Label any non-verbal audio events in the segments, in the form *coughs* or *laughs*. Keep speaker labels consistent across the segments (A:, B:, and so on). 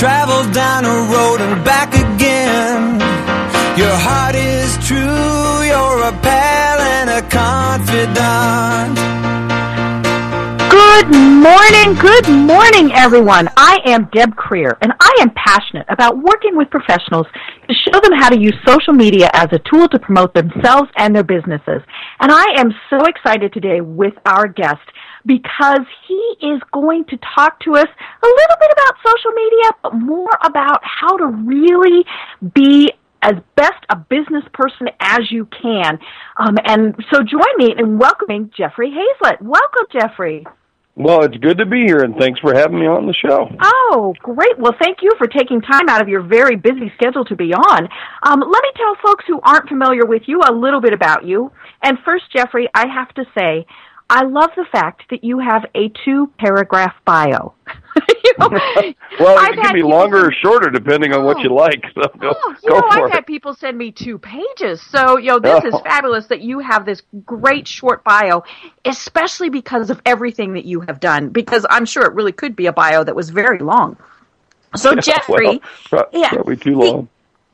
A: travel down a road and back again. Your heart is true, you're a pal and a confidant.
B: Good morning, good morning, everyone. I am Deb Creer, and I am passionate about working with professionals to show them how to use social media as a tool to promote themselves and their businesses. And I am so excited today with our guest because he is going to talk to us a little bit about social media, but more about how to really be as best a business person as you can. Um, and so join me in welcoming Jeffrey Hayzlett. Welcome, Jeffrey.
C: Well, it's good to be here, and thanks for having me on the show.
B: Oh, great. Well, thank you for taking time out of your very busy schedule to be on. Um, let me tell folks who aren't familiar with you a little bit about you. And first, Jeffrey, I have to say, I love the fact that you have a two paragraph bio. *laughs*
C: you know, well, I've it can be longer or shorter depending on oh, what you like. So oh, go,
B: oh,
C: you
B: go
C: know,
B: I've
C: it.
B: had people send me two pages. So, you know, this oh. is fabulous that you have this great short bio, especially because of everything that you have done. Because I'm sure it really could be a bio that was very long. So, *laughs* Jeffrey,
C: well, yeah, probably too long. He,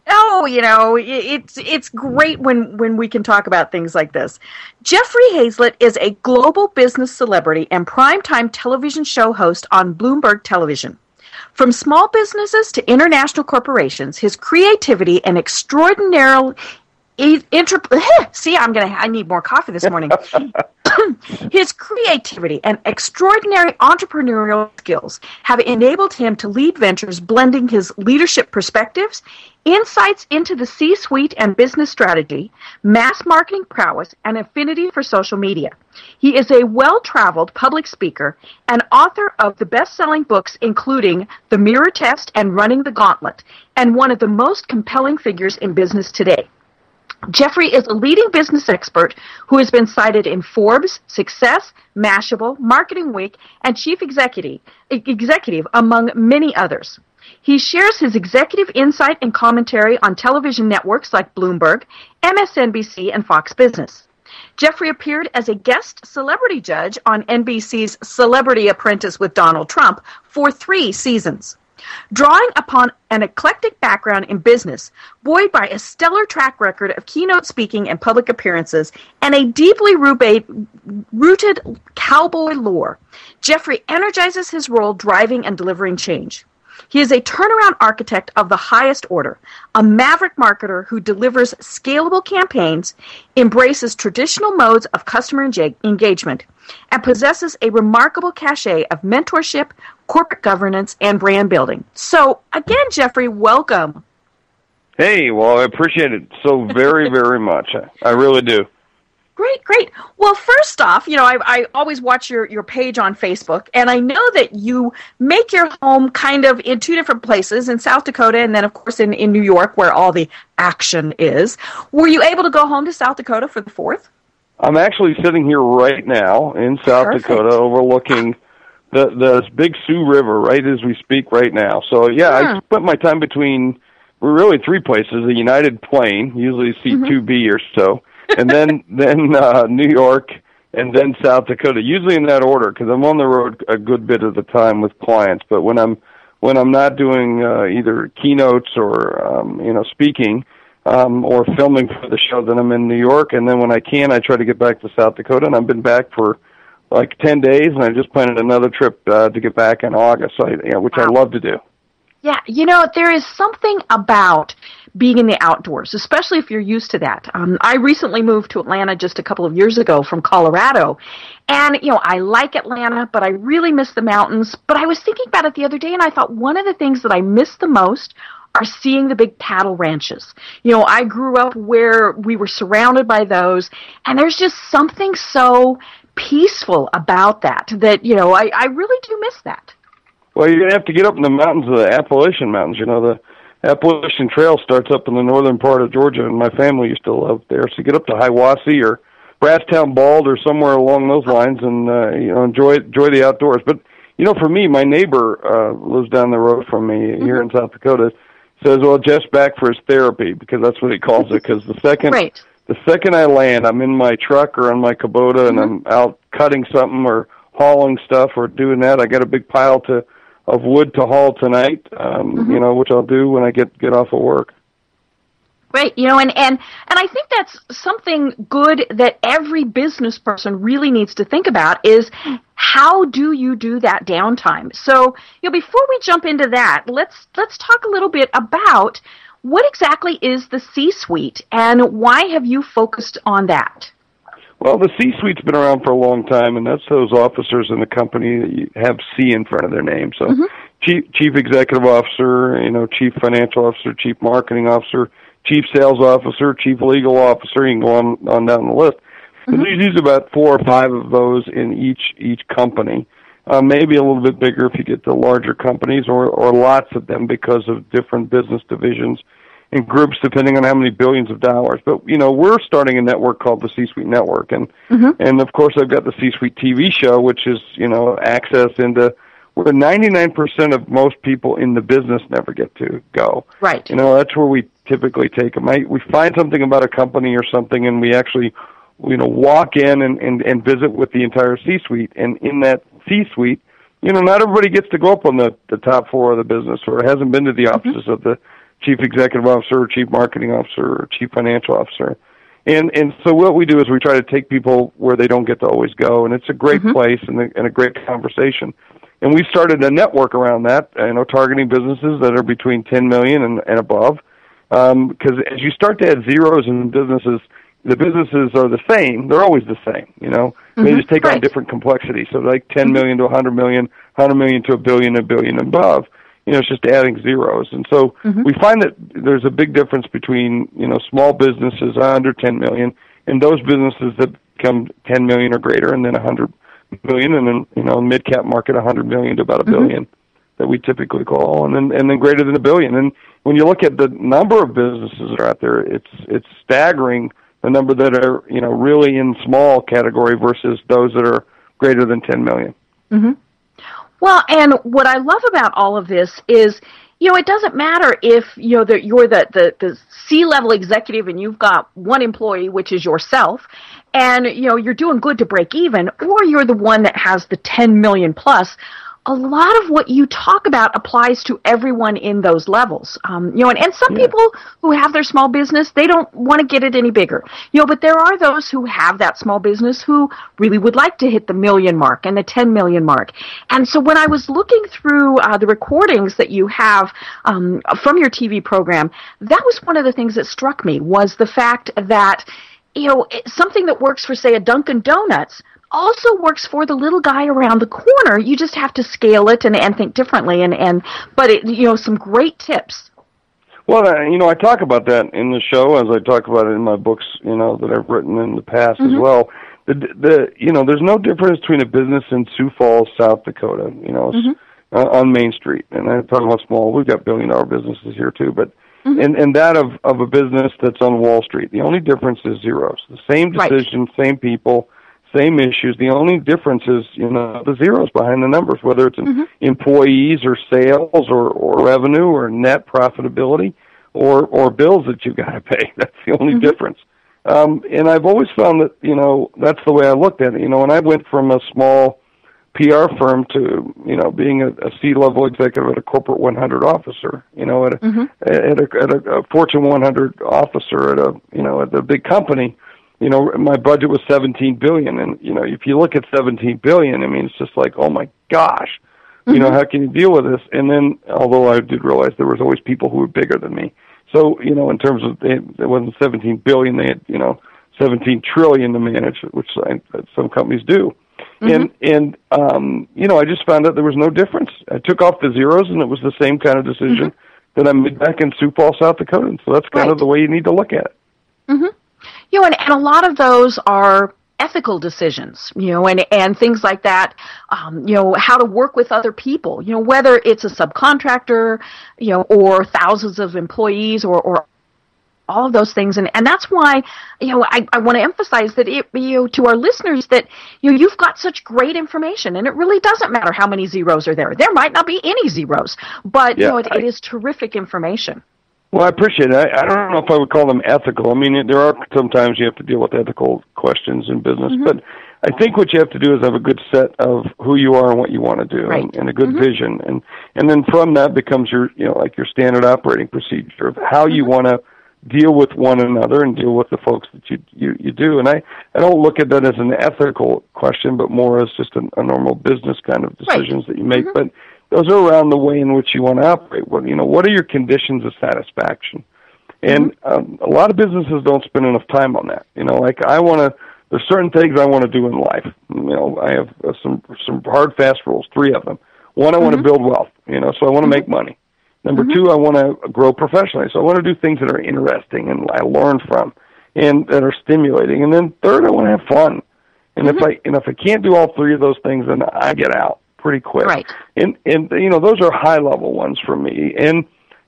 B: Oh, you know, it's it's great when when we can talk about things like this. Jeffrey Hayzlett is a global business celebrity and primetime television show host on Bloomberg Television. From small businesses to international corporations, his creativity and extraordinary *laughs* see i'm gonna i need more coffee this morning *laughs* *coughs* his creativity and extraordinary entrepreneurial skills have enabled him to lead ventures blending his leadership perspectives insights into the c-suite and business strategy mass marketing prowess and affinity for social media. He is a well-traveled public speaker and author of the best-selling books including the mirror test and running the gauntlet and one of the most compelling figures in business today Jeffrey is a leading business expert who has been cited in Forbes, Success, Mashable, Marketing Week, and Chief Executive, Executive, among many others. He shares his executive insight and commentary on television networks like Bloomberg, MSNBC, and Fox Business. Jeffrey appeared as a guest celebrity judge on NBC's Celebrity Apprentice with Donald Trump for three seasons. Drawing upon an eclectic background in business, buoyed by a stellar track record of keynote speaking and public appearances, and a deeply rooted cowboy lore, Jeffrey energizes his role driving and delivering change. He is a turnaround architect of the highest order, a maverick marketer who delivers scalable campaigns, embraces traditional modes of customer engagement, and possesses a remarkable cachet of mentorship, corporate governance, and brand building. So, again, Jeffrey, welcome.
C: Hey, well, I appreciate it so very, *laughs* very much. I, I really do.
B: Great, great. Well, first off, you know, I, I always watch your, your page on Facebook, and I know that you make your home kind of in two different places in South Dakota and then, of course, in, in New York where all the action is. Were you able to go home to South Dakota for the 4th?
C: I'm actually sitting here right now in South Perfect. Dakota overlooking the the big Sioux River right as we speak right now. So yeah, I spent my time between we're really three places: the United Plane, usually C2B mm-hmm. or so, and then then uh, New York, and then South Dakota. Usually in that order because I'm on the road a good bit of the time with clients. But when I'm when I'm not doing uh, either keynotes or um, you know speaking um, or filming for the show, then I'm in New York, and then when I can, I try to get back to South Dakota, and I've been back for like 10 days, and I just planned another trip uh, to get back in August, so I, you know, which wow. I love to do.
B: Yeah, you know, there is something about being in the outdoors, especially if you're used to that. Um, I recently moved to Atlanta just a couple of years ago from Colorado, and you know, I like Atlanta, but I really miss the mountains. But I was thinking about it the other day, and I thought one of the things that I miss the most are seeing the big cattle ranches. You know, I grew up where we were surrounded by those, and there's just something so peaceful about that that you know I, I really do miss that.
C: Well, you're gonna have to get up in the mountains of the Appalachian Mountains. You know the Appalachian Trail starts up in the northern part of Georgia, and my family used to live there. So get up to Hiwassee or Brasstown Bald or somewhere along those lines, and uh, you know enjoy enjoy the outdoors. But you know, for me, my neighbor uh, lives down the road from me mm-hmm. here in South Dakota. Says, "Well, Jeff's back for his therapy because that's what he calls it. Because the *laughs* second
B: right
C: the second I land, I'm in my truck or on my Kubota, and mm-hmm. I'm out cutting something or hauling stuff or doing that. I got a big pile to of wood to haul tonight. Um,
B: Mm-hmm.
C: You know, which I'll do when I get get off of work.
B: Right, you know, and, and and I think that's something good that every business person really needs to think about is how do you do that downtime? So, you know, before we jump into that, let's let's talk a little bit about what exactly is the C-suite and why have you focused on that?
C: Well, the C-suite's been around for a long time, and that's those officers in the company that you have C in front of their name. So, chief chief executive officer, you know, chief financial officer, chief marketing officer, chief sales officer, chief legal officer. You can go on on down the list. There's usually about four or five of those in each each company. Uh, maybe a little bit bigger if you get to larger companies, or or lots of them because of different business divisions and groups depending on how many billions of dollars. But you know, we're starting a network called the C-Suite Network, and mm-hmm. and of course I've got the C-Suite TV show, which is you know access into where 99% of most people in the business never get to go.
B: Right.
C: You know, that's where we typically take them. I, we find something about a company or something, and we actually, you know, walk in and, and, and visit with the entire C-suite. And in that C-suite, you know, not everybody gets to go up on the, the top floor of the business or hasn't been to the mm-hmm. offices of the chief executive officer chief marketing officer chief financial officer. And and so what we do is we try to take people where they don't get to always go, and it's a great mm-hmm. place and a, and a great conversation. And we started a network around that, you know, targeting businesses that are between 10 million and, and above. Um, because as you start to add zeros in businesses, the businesses are the same. They're always the same, you know. They mm-hmm. just take on different complexity. So like 10 mm-hmm. million to 100 million, 100 million to a billion, a billion and above. You know, it's just adding zeros. And so mm-hmm. we find that there's a big difference between, you know, small businesses under 10 million and those businesses that become 10 million or greater and then 100 million and then, you know, mid cap market 100 million to about a mm-hmm. billion that we typically call and then and then greater than a billion. And when you look at the number of businesses that are out there, it's it's staggering the number that are, you know, really in small category versus those that are greater than 10 million. Mm-hmm.
B: Well, and what I love about all of this is, you know, it doesn't matter if you know that you're the the, the C level executive and you've got one employee, which is yourself, and you know you're doing good to break even, or you're the one that has the 10 million plus. A lot of what you talk about applies to everyone in those levels. Um, you know, and, and some people who have their small business, they don't want to get it any bigger. You know, but there are those who have that small business who really would like to hit the million mark and the 10 million mark. And so when I was looking through uh, the recordings that you have um, from your TV program, that was one of the things that struck me was the fact that you know, something that works for, say, a Dunkin' Donuts also works for the little guy around the corner. You just have to scale it and, and think differently. And, and but it, you know, some great tips.
C: Well, uh, you know, I talk about that in the show as I talk about it in my books, you know, that I've written in the past as well. The the you know, there's no difference between a business in Sioux Falls, South Dakota, you know, s- uh, on Main Street. And I'm talking about small. We've got billion dollar businesses here too, but and and that of of a business that's on Wall Street. The only difference is zeros. The same
B: Right.
C: decisions, same people, same issues. The only difference is you know the zeros behind the numbers, whether it's in mm-hmm. employees or sales or or revenue or net profitability or or bills that you got to pay. *laughs* That's the only mm-hmm. difference. Um, and I've always found that you know that's the way I looked at it. You know, when I went from a small PR firm to you know being a, a C-level executive at a corporate 100 officer, you know, at a mm-hmm. at a, at a, a Fortune 100 officer at a you know at a big company, you know, my budget was 17 billion, and you know, if you look at 17 billion, I mean, it's just like, oh my gosh, you know, mm-hmm. how can you deal with this? And then, although I did realize there was always people who were bigger than me, so you know, in terms of they, it wasn't 17 billion, they had you know 17 trillion to manage, which I, some companies do. Mm-hmm. And and um, you know, I just found out there was no difference. I took off the zeros, and it was the same kind of decision mm-hmm. that I made back in Sioux Falls, South Dakota. And so that's kind
B: Right.
C: of the way you need to look at it.
B: You know, and, and a lot of those are ethical decisions, you know, and, and things like that, um, you know, how to work with other people, you know, whether it's a subcontractor, you know, or thousands of employees or, or all of those things. And, and that's why, you know, I, I want to emphasize that it, you know, to our listeners that, you know, you've got such great information and it really doesn't matter how many zeros are there. There might not be any zeros, but, you know, it,
C: I-
B: it is terrific information.
C: Well, I appreciate it. I, I don't know if I would call them ethical. I mean, there are sometimes you have to deal with ethical questions in business, but I think what you have to do is have a good set of who you are and what you want to do,
B: Right.
C: and, and a good
B: Mhm.
C: vision, and and then from that becomes your you know like your standard operating procedure of how you
B: Mm-hmm.
C: want to deal with one another and deal with the folks that you you you do. And I I don't look at that as an ethical question, but more as just a, a normal business kind of
B: Right.
C: decisions that you make.
B: Mhm.
C: But those are around the way in which you want to operate. What you know, what are your conditions of satisfaction? And mm-hmm. um, a lot of businesses don't spend enough time on that. You know, like I want to. There's certain things I want to do in life. You know, I have uh, some some hard fast rules, three of them. One, I want to mm-hmm. build wealth. You know, so I want to mm-hmm. make money. Number two, I want to grow professionally. So I want to do things that are interesting and I learn from, and that are stimulating. And then third, I want to have fun. And if I and if I can't do all three of those things, then I get out pretty quick.
B: Right.
C: And and you know those are high level ones for me. And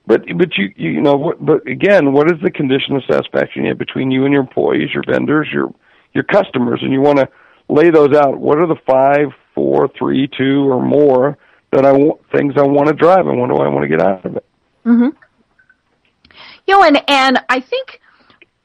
C: but but you you know what, but again, what is the condition of satisfaction you have between you and your employees, your vendors, your your customers, and you want to lay those out. What are the five, four, three, two, or more that I want things I want to drive, and what do I want to get out of it? Mm-hmm.
B: You know, and and I think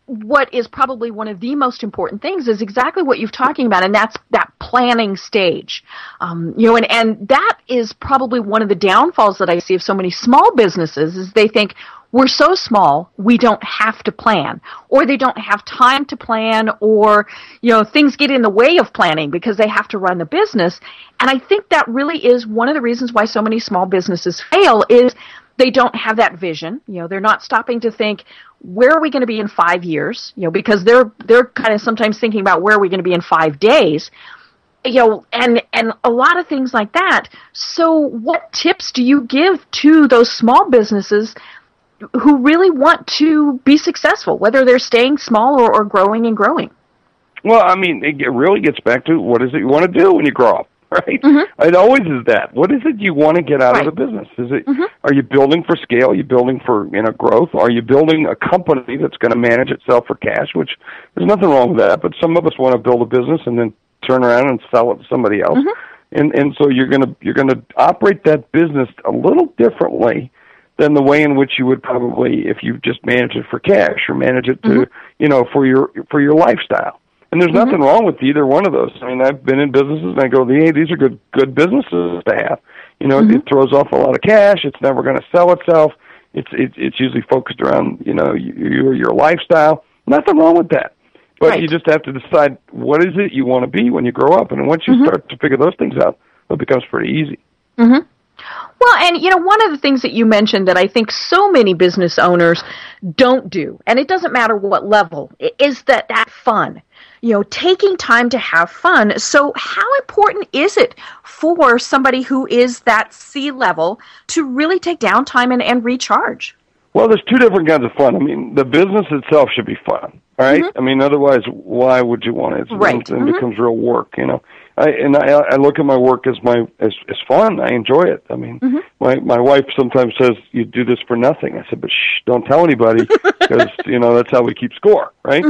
B: what is probably one of the most important things is exactly what you're talking about, and that's that planning stage. Um, you know, and and that is probably one of the downfalls that I see of so many small businesses is they think we're so small we don't have to plan, or they don't have time to plan, or you know things get in the way of planning because they have to run the business. And I think that really is one of the reasons why so many small businesses fail is they don't have that vision. You know, they're not stopping to think, where are we going to be in five years? You know, because they're they're kind of sometimes thinking about where are we going to be in five days. You know, and and a lot of things like that. So, what tips do you give to those small businesses who really want to be successful, whether they're staying small or, or growing and growing?
C: Well, I mean, it really gets back to what is it you want to do when you grow up, right? Mm-hmm. It always is that. What is it you want to get out
B: Right.
C: of the business? Is it mm-hmm. are you building for scale? Are you building for you know growth? Are you building a company that's going to manage itself for cash? Which there's nothing wrong with that, but some of us want to build a business and then turn around and sell it to somebody else. Mm-hmm. And and so you're gonna you're gonna operate that business a little differently than the way in which you would probably if you just manage it for cash or manage it to you know for your for your lifestyle. And there's nothing mm-hmm. wrong with either one of those. I mean, I've been in businesses and I go, hey, these are good good businesses to have. You know, it mm-hmm. throws off a lot of cash. It's never going to sell itself. It's it's it's usually focused around you know your your lifestyle. Nothing wrong with that. But
B: Right.
C: you just have to decide what is it you want to be when you grow up. And once you mm-hmm. start to figure those things out, it becomes pretty easy.
B: Well, and you know, one of the things that you mentioned that I think so many business owners don't do, and it doesn't matter what level, is that that fun. You know, taking time to have fun. So, how important is it for somebody who is that C level to really take downtime and, and recharge?
C: Well, there's two different kinds of fun. I mean, the business itself should be fun, all right? Mm-hmm. I mean, otherwise, why would you want it? It's,
B: Right.
C: It then becomes real work, you know. I and I, I look at my work as my as as fun. I enjoy it. I mean, mm-hmm. my my wife sometimes says you do this for nothing. I said, but shh, don't tell anybody *laughs* because you know that's how we keep score, right?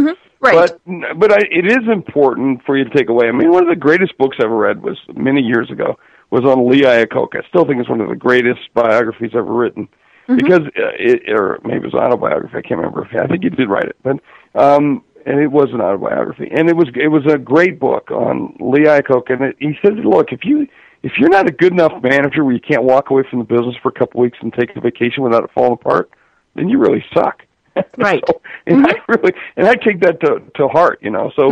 B: Right.
C: But but I, it is important for you to take away. I mean, one of the greatest books I ever read was many years ago was on Lee Iacocca. I still think it's one of the greatest biographies ever written because uh, it or maybe it was autobiography. I can't remember. I think he did write it, but um, and it was an autobiography, and it was it was a great book on Lee Iacocca. And it, he said, "Look, if you if you're not a good enough manager where you can't walk away from the business for a couple weeks and take a vacation without it falling apart, then you really suck."
B: Right. *laughs*
C: so, and I really and I take that to to heart, you know. So,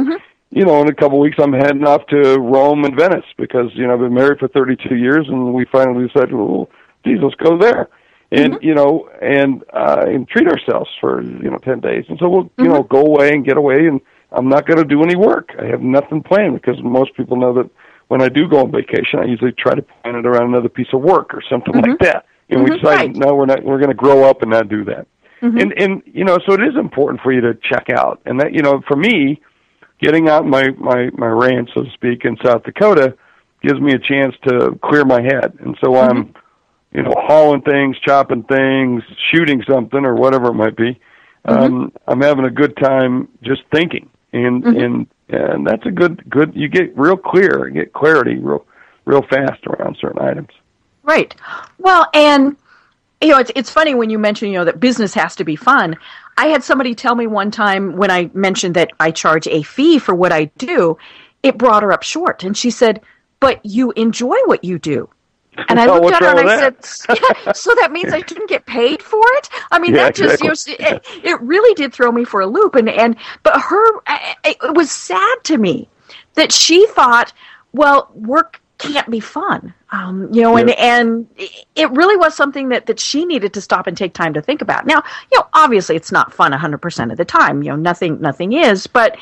C: you know, in a couple of weeks I'm heading off to Rome and Venice because you know I've been married for 32 years, and we finally decided, well, geez, let's go there, and you know, and uh, and treat ourselves for you know 10 days, and so we'll you know go away and get away, and I'm not going to do any work. I have nothing planned because most people know that when I do go on vacation, I usually try to plan it around another piece of work or something like that. And we
B: Mhm.
C: decide,
B: Right.
C: no, we're not. We're going to grow up and not do that. Mm-hmm. And and you know, so it is important for you to check out. And that you know, for me, getting out my my my ranch, so to speak, in South Dakota, gives me a chance to clear my head. And so I'm, mm-hmm. you know, hauling things, chopping things, shooting something, or whatever it might be. Um, mm-hmm. I'm having a good time just thinking, and and and that's a good good. You get real clear, you get clarity real real fast around certain items.
B: Right. Well, and you know, it's it's funny when you mention, you know, that business has to be fun. I had somebody tell me one time when I mentioned that I charge a fee for what I do, it brought her up short. And she said, But you enjoy what you do. And I *laughs* looked at her and I said, *laughs* yeah, "So that means I shouldn't get paid for it?" I mean, *laughs* yeah, that just exactly. you know, it, it, really did throw me for a loop. And and but her, it was sad to me that she thought, well, work can't be fun, um, you know, and and it really was something that that she needed to stop and take time to think about. Now, you know, obviously, it's not fun hundred percent of the time. You know, nothing nothing is, but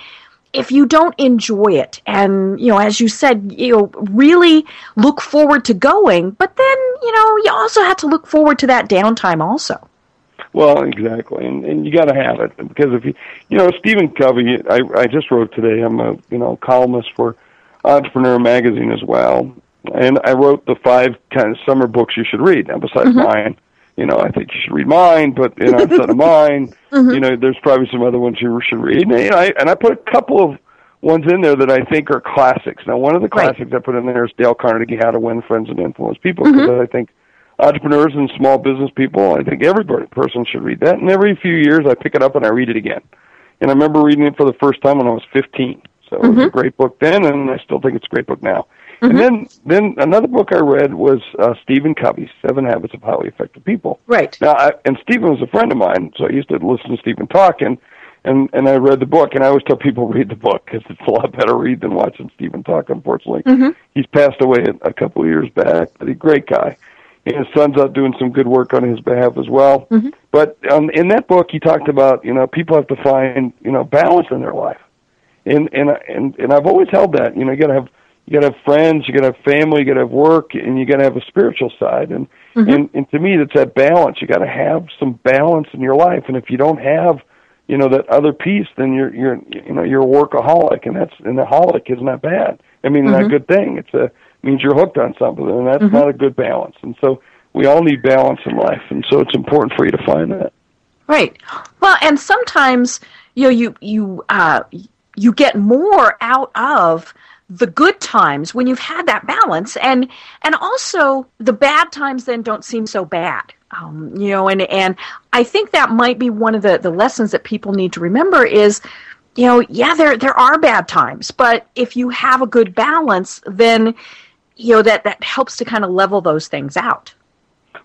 B: if you don't enjoy it and you know as you said you know really look forward to going but then you know you also have to look forward to that downtime also
C: well exactly and and you got to have it because if you you know stephen covey i i just wrote today i'm a you know columnist for entrepreneur magazine as well and i wrote the five kind of summer books you should read now besides mm-hmm. mine you know, I think you should read mine, but you know, instead of *laughs* mine, mm-hmm. you know, there's probably some other ones you should read. And, you know, I, and I put a couple of ones in there that I think are classics. Now, one of the classics right. I put in there is Dale Carnegie, How to Win Friends and Influence People, because mm-hmm. I think entrepreneurs and small business people, I think every person should read that. And every few years, I pick it up and I read it again. And I remember reading it for the first time when I was 15. So mm-hmm. it was a mm-hmm. great book then, and I still think it's a great book now. Mm-hmm. And then, then another book I read was uh, Stephen Covey's Seven Habits of Highly Effective People.
B: Right.
C: Now, I, and Stephen was a friend of mine, so I used to listen to Stephen talk, and and and I read the book, and I always tell people *laughs* read the book because it's a lot better read than watching Stephen talk. Unfortunately, mm-hmm. he's passed away a, a couple of years back, but he's a great guy. And his son's out doing some good work on his behalf as well. Mm-hmm. But um, in that book, he talked about you know people have to find you know balance in their life, and and and and I've always held that you know you got to have you got to have friends, you got to have family, you got to have work, and you got to have a spiritual side. And mm-hmm. and and to me, that's that balance. You got to have some balance in your life, and if you don't have, you know, that other piece, then you're you're you know you're a workaholic, and that's and a holic is not bad. I mean, mm-hmm. not a good thing. It's a means you're hooked on something, and that's mm-hmm. not a good balance. And so we all need balance in life, and so it's important for you to find that.
B: Right. Well, and sometimes you know you you uh, you get more out of the good times when you've had that balance and and also the bad times then don't seem so bad um, you know and and i think that might be one of the the lessons that people need to remember is you know yeah there there are bad times but if you have a good balance then you know that that helps to kind of level those things out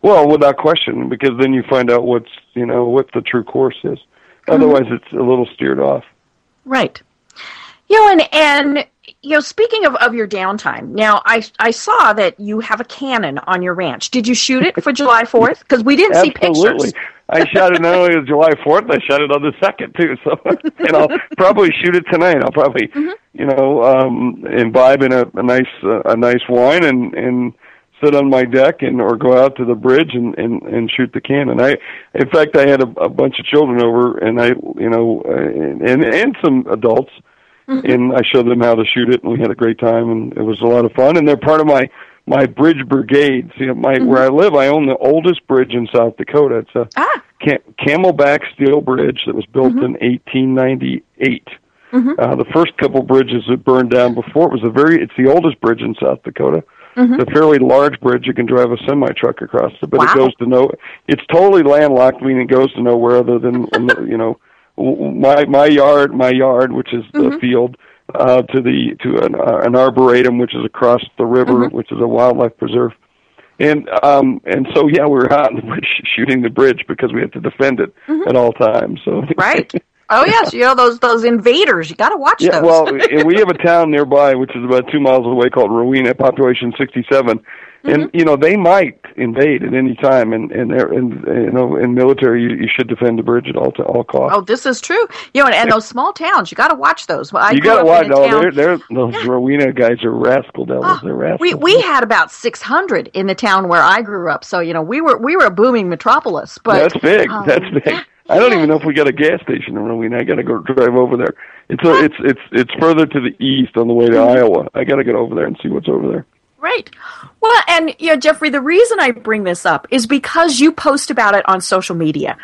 C: well without question because then you find out what's you know what the true course is mm-hmm. otherwise mm-hmm. it's a little steered off
B: right you know and and you know, speaking of, of your downtime, now I I saw that you have a cannon on your ranch. Did you shoot it for *laughs* July 4th? Because we didn't see pictures.
C: I shot it not only on July 4th, I shot it on the 2nd too. So, *laughs* and I'll probably shoot it tonight. I'll probably, mm-hmm. you know, um, imbibe in a, a nice uh, a nice wine and and sit on my deck and or go out to the bridge and and and shoot the cannon. I, in fact, I had a, a bunch of children over, and I, you know, uh, and and some adults. *laughs* and I showed them how to shoot it, and we had a great time, and it was a lot of fun. And they're part of my my bridge brigade. See, my mm-hmm. where I live, I own the oldest bridge in South Dakota. It's a ah. cam- Camelback steel bridge that was built mm-hmm. in 1898. Mm-hmm. Uh, the first couple bridges that burned down before it was a very. It's the oldest bridge in South Dakota. Mm-hmm. It's a fairly large bridge. You can drive a semi truck across it, but wow. it goes to no. It's totally landlocked, meaning it goes to nowhere other than you know my my yard, my yard, which is the mm-hmm. field, uh, to the to an, uh, an arboretum, which is across the river, mm-hmm. which is a wildlife preserve. And um and so yeah, we were out on the bridge *laughs* shooting the bridge because we had to defend it mm-hmm. at all times. So *laughs*
B: right. Oh yes, you know those those invaders. You got to watch
C: yeah,
B: those.
C: well, *laughs* we have a town nearby which is about two miles away called Rowena, population sixty-seven, and mm-hmm. you know they might invade at any time and and, they're and you know in military you, you should defend the bridge at all to all costs
B: oh this is true you know and, and those small towns you got to watch those
C: well, you got to watch no they're, they're those yeah. Rowena guys are rascal devils oh, they're rascal
B: we we had about 600 in the town where I grew up so you know we were we were a booming metropolis but
C: that's big um, that's big yeah. I don't even know if we got a gas station in Rowena. I got to go drive over there. It's a, it's it's it's further to the east on the way to mm-hmm. Iowa. I got to get over there and see what's over there.
B: Right. Well, and know, Jeffrey, the reason I bring this up is because you post about it on social media.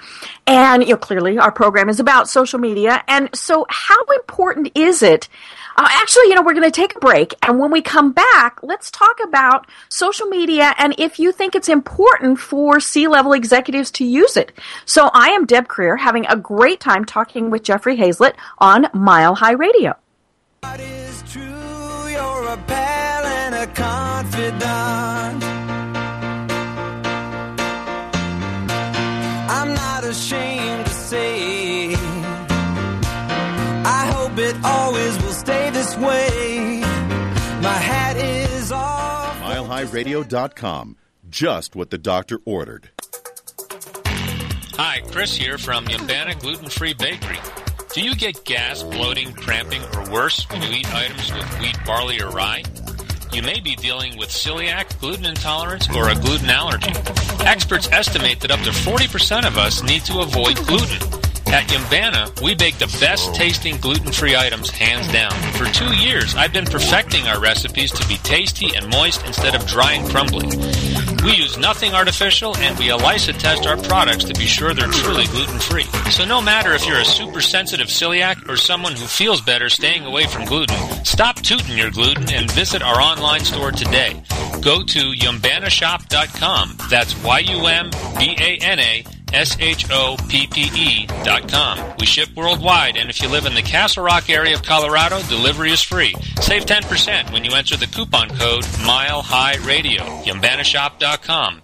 B: And you know, clearly our program is about social media. And so how important is it? Uh, actually, you know, we're going to take a break. And when we come back, let's talk about social media and if you think it's important for C level executives to use it. So I am Deb Creer having a great time talking with Jeffrey Hayzlett on Mile High Radio.
A: A pal and a confidant. I'm not ashamed to say, I hope it always will stay this way. My hat is off.
D: MileHighRadio.com. Just what the doctor ordered.
E: Hi, Chris here from Yumbana Gluten Free Bakery. Do you get gas, bloating, cramping, or worse when you eat items with wheat, barley, or rye? You may be dealing with celiac, gluten intolerance, or a gluten allergy. Experts estimate that up to 40% of us need to avoid gluten. At Yumbana, we bake the best tasting gluten free items hands down. For two years, I've been perfecting our recipes to be tasty and moist instead of dry and crumbly. We use nothing artificial and we ELISA test our products to be sure they're truly gluten free. So no matter if you're a super sensitive celiac or someone who feels better staying away from gluten, stop tooting your gluten and visit our online store today. Go to yumbanashop.com. That's Y-U-M-B-A-N-A S-H-O-P-P-E dot com. We ship worldwide, and if you live in the Castle Rock area of Colorado, delivery is free. Save 10% when you enter the coupon code Mile High Radio. YumbanaShop.com.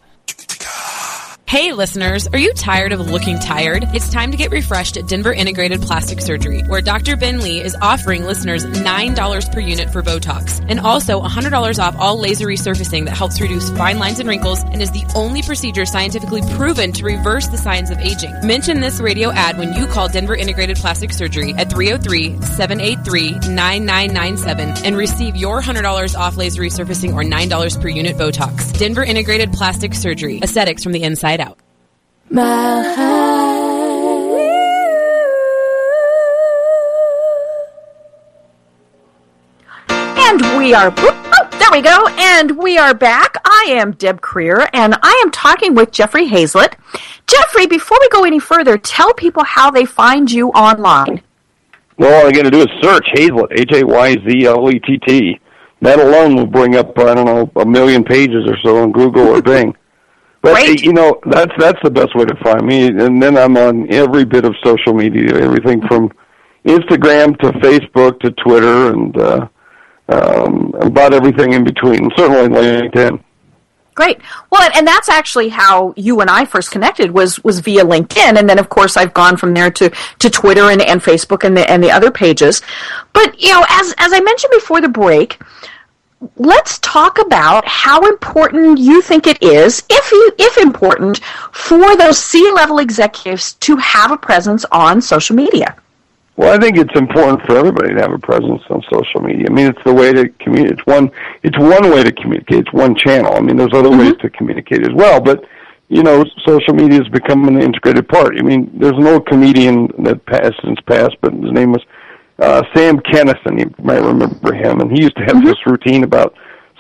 F: Hey listeners, are you tired of looking tired? It's time to get refreshed at Denver Integrated Plastic Surgery, where Dr. Ben Lee is offering listeners $9 per unit for Botox and also $100 off all laser resurfacing that helps reduce fine lines and wrinkles and is the only procedure scientifically proven to reverse the signs of aging. Mention this radio ad when you call Denver Integrated Plastic Surgery at 303-783-9997 and receive your $100 off laser resurfacing or $9 per unit Botox. Denver Integrated Plastic Surgery. Aesthetics from the inside out.
B: And we are, oh, there we go. And we are back. I am Deb Creer, and I am talking with Jeffrey Hayzlett. Jeffrey, before we go any further, tell people how they find you online.
C: Well, all I got to do is search Hayzlett, H-A-Y-Z-L-E-T-T. That alone will bring up, I don't know, a million pages or so on Google or *laughs* Bing. But
B: Great.
C: you know, that's that's the best way to find me. And then I'm on every bit of social media, everything from Instagram to Facebook to Twitter and uh um about everything in between. Certainly LinkedIn.
B: Great. Well, and that's actually how you and I first connected was was via LinkedIn, and then of course I've gone from there to, to Twitter and, and Facebook and the and the other pages. But you know, as as I mentioned before the break, let's talk about how important you think it is, if you if important, for those C level executives to have a presence on social media.
C: Well, I think it's important for everybody to have a presence on social media. I mean, it's the way to communicate. It's one. It's one way to communicate. It's one channel. I mean, there's other mm-hmm. ways to communicate as well, but you know, social media has become an integrated part. I mean, there's an old comedian that passed since passed, but his name was uh, Sam Kinison. You might remember him, and he used to have mm-hmm. this routine about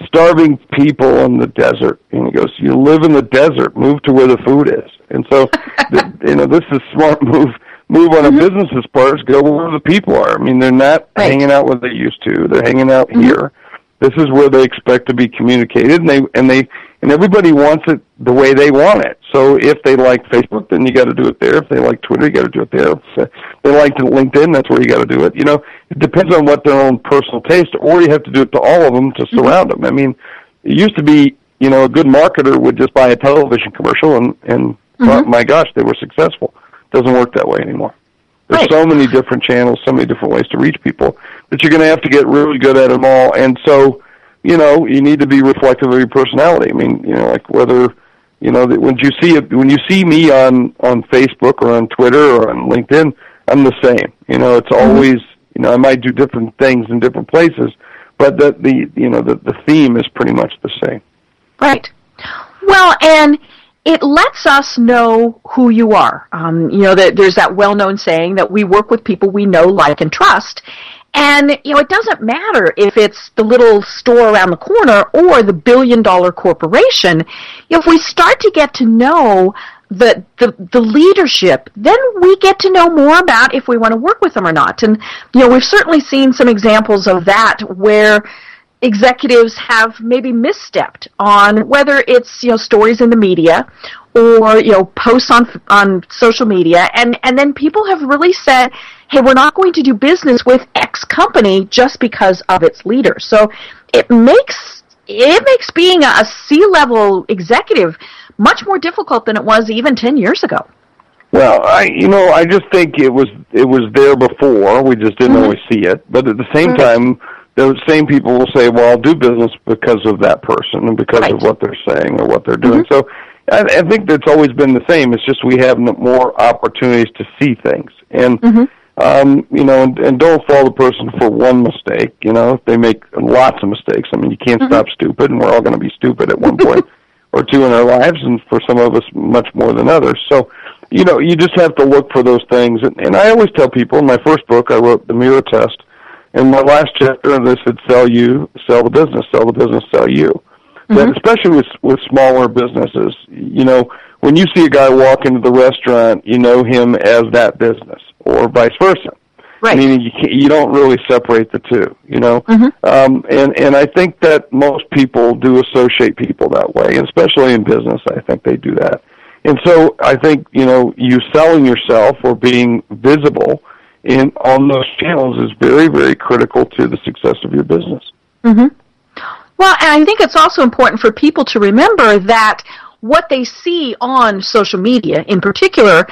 C: starving people in the desert. And he goes, "You live in the desert, move to where the food is." And so, *laughs* the, you know, this is a smart move. Move on a mm-hmm. business's part. Go where the people are. I mean, they're not
B: Right.
C: hanging out where they used to. They're hanging out mm-hmm. here. This is where they expect to be communicated, and they and they and everybody wants it the way they want it. So if they like Facebook, then you got to do it there. If they like Twitter, you got to do it there. If they like LinkedIn, that's where you got to do it. You know, it depends on what their own personal taste, or you have to do it to all of them to mm-hmm. surround them. I mean, it used to be, you know, a good marketer would just buy a television commercial, and and mm-hmm. my gosh, they were successful. Doesn't work that way anymore. There's
B: Right.
C: so many different channels, so many different ways to reach people that you're going to have to get really good at them all. And so, you know, you need to be reflective of your personality. I mean, you know, like whether, you know, that when you see it, when you see me on on Facebook or on Twitter or on LinkedIn, I'm the same. You know, it's always, you know, I might do different things in different places, but the the you know the the theme is pretty much the same.
B: Right. Well, and it lets us know who you are. Um, you know, that there's that well-known saying that we work with people we know, like, and trust. And, you know, it doesn't matter if it's the little store around the corner or the billion dollar corporation. If we start to get to know the, the, the leadership, then we get to know more about if we want to work with them or not. And, you know, we've certainly seen some examples of that where executives have maybe misstepped on whether it's you know stories in the media or you know posts on on social media and and then people have really said hey, we're not going to do business with X company just because of its leader. So it makes it makes being a C-level executive much more difficult than it was even 10 years ago.
C: Well, I you know I just think it was it was there before. We just didn't mm-hmm. always see it. But at the same mm-hmm. time, those same people will say, "Well, I'll do business because of that person and because right. of what they're saying or what they're doing." Mm-hmm. So, I, I think that's always been the same. It's just we have more opportunities to see things, and mm-hmm. Um, you know, and, and don't fault the person for one mistake. You know, they make lots of mistakes. I mean, you can't mm-hmm. stop stupid, and we're all going to be stupid at one point *laughs* or two in our lives, and for some of us, much more than others. So, you know, you just have to look for those things. And, and I always tell people in my first book, I wrote the mirror test in my last chapter of this, it sell you, sell the business, sell the business, sell you. Mm-hmm. That especially with with smaller businesses, you know, when you see a guy walk into the restaurant, you know him as that business, or vice versa.
B: Right.
C: Meaning you can't, you don't really separate the two, you know.
B: Mm-hmm.
C: Um, and and I think that most people do associate people that way, and especially in business, I think they do that. And so I think you know you selling yourself or being visible in on those channels is very, very critical to the success of your business.
B: Mm-hmm. Well, and I think it's also important for people to remember that what they see on social media, in particular,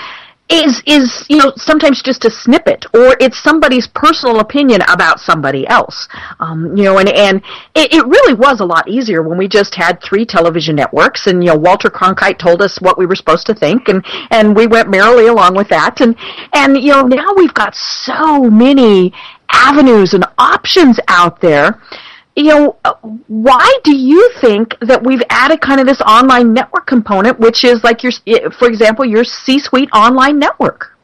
B: is is you know sometimes just a snippet or it's somebody's personal opinion about somebody else. Um, you know and and it, it really was a lot easier when we just had three television networks and you know Walter Cronkite told us what we were supposed to think and and we went merrily along with that. And and you know now we've got so many avenues and options out there you know, why do you think that we've added kind of this online network component, which is like your, for example, your C-suite online network?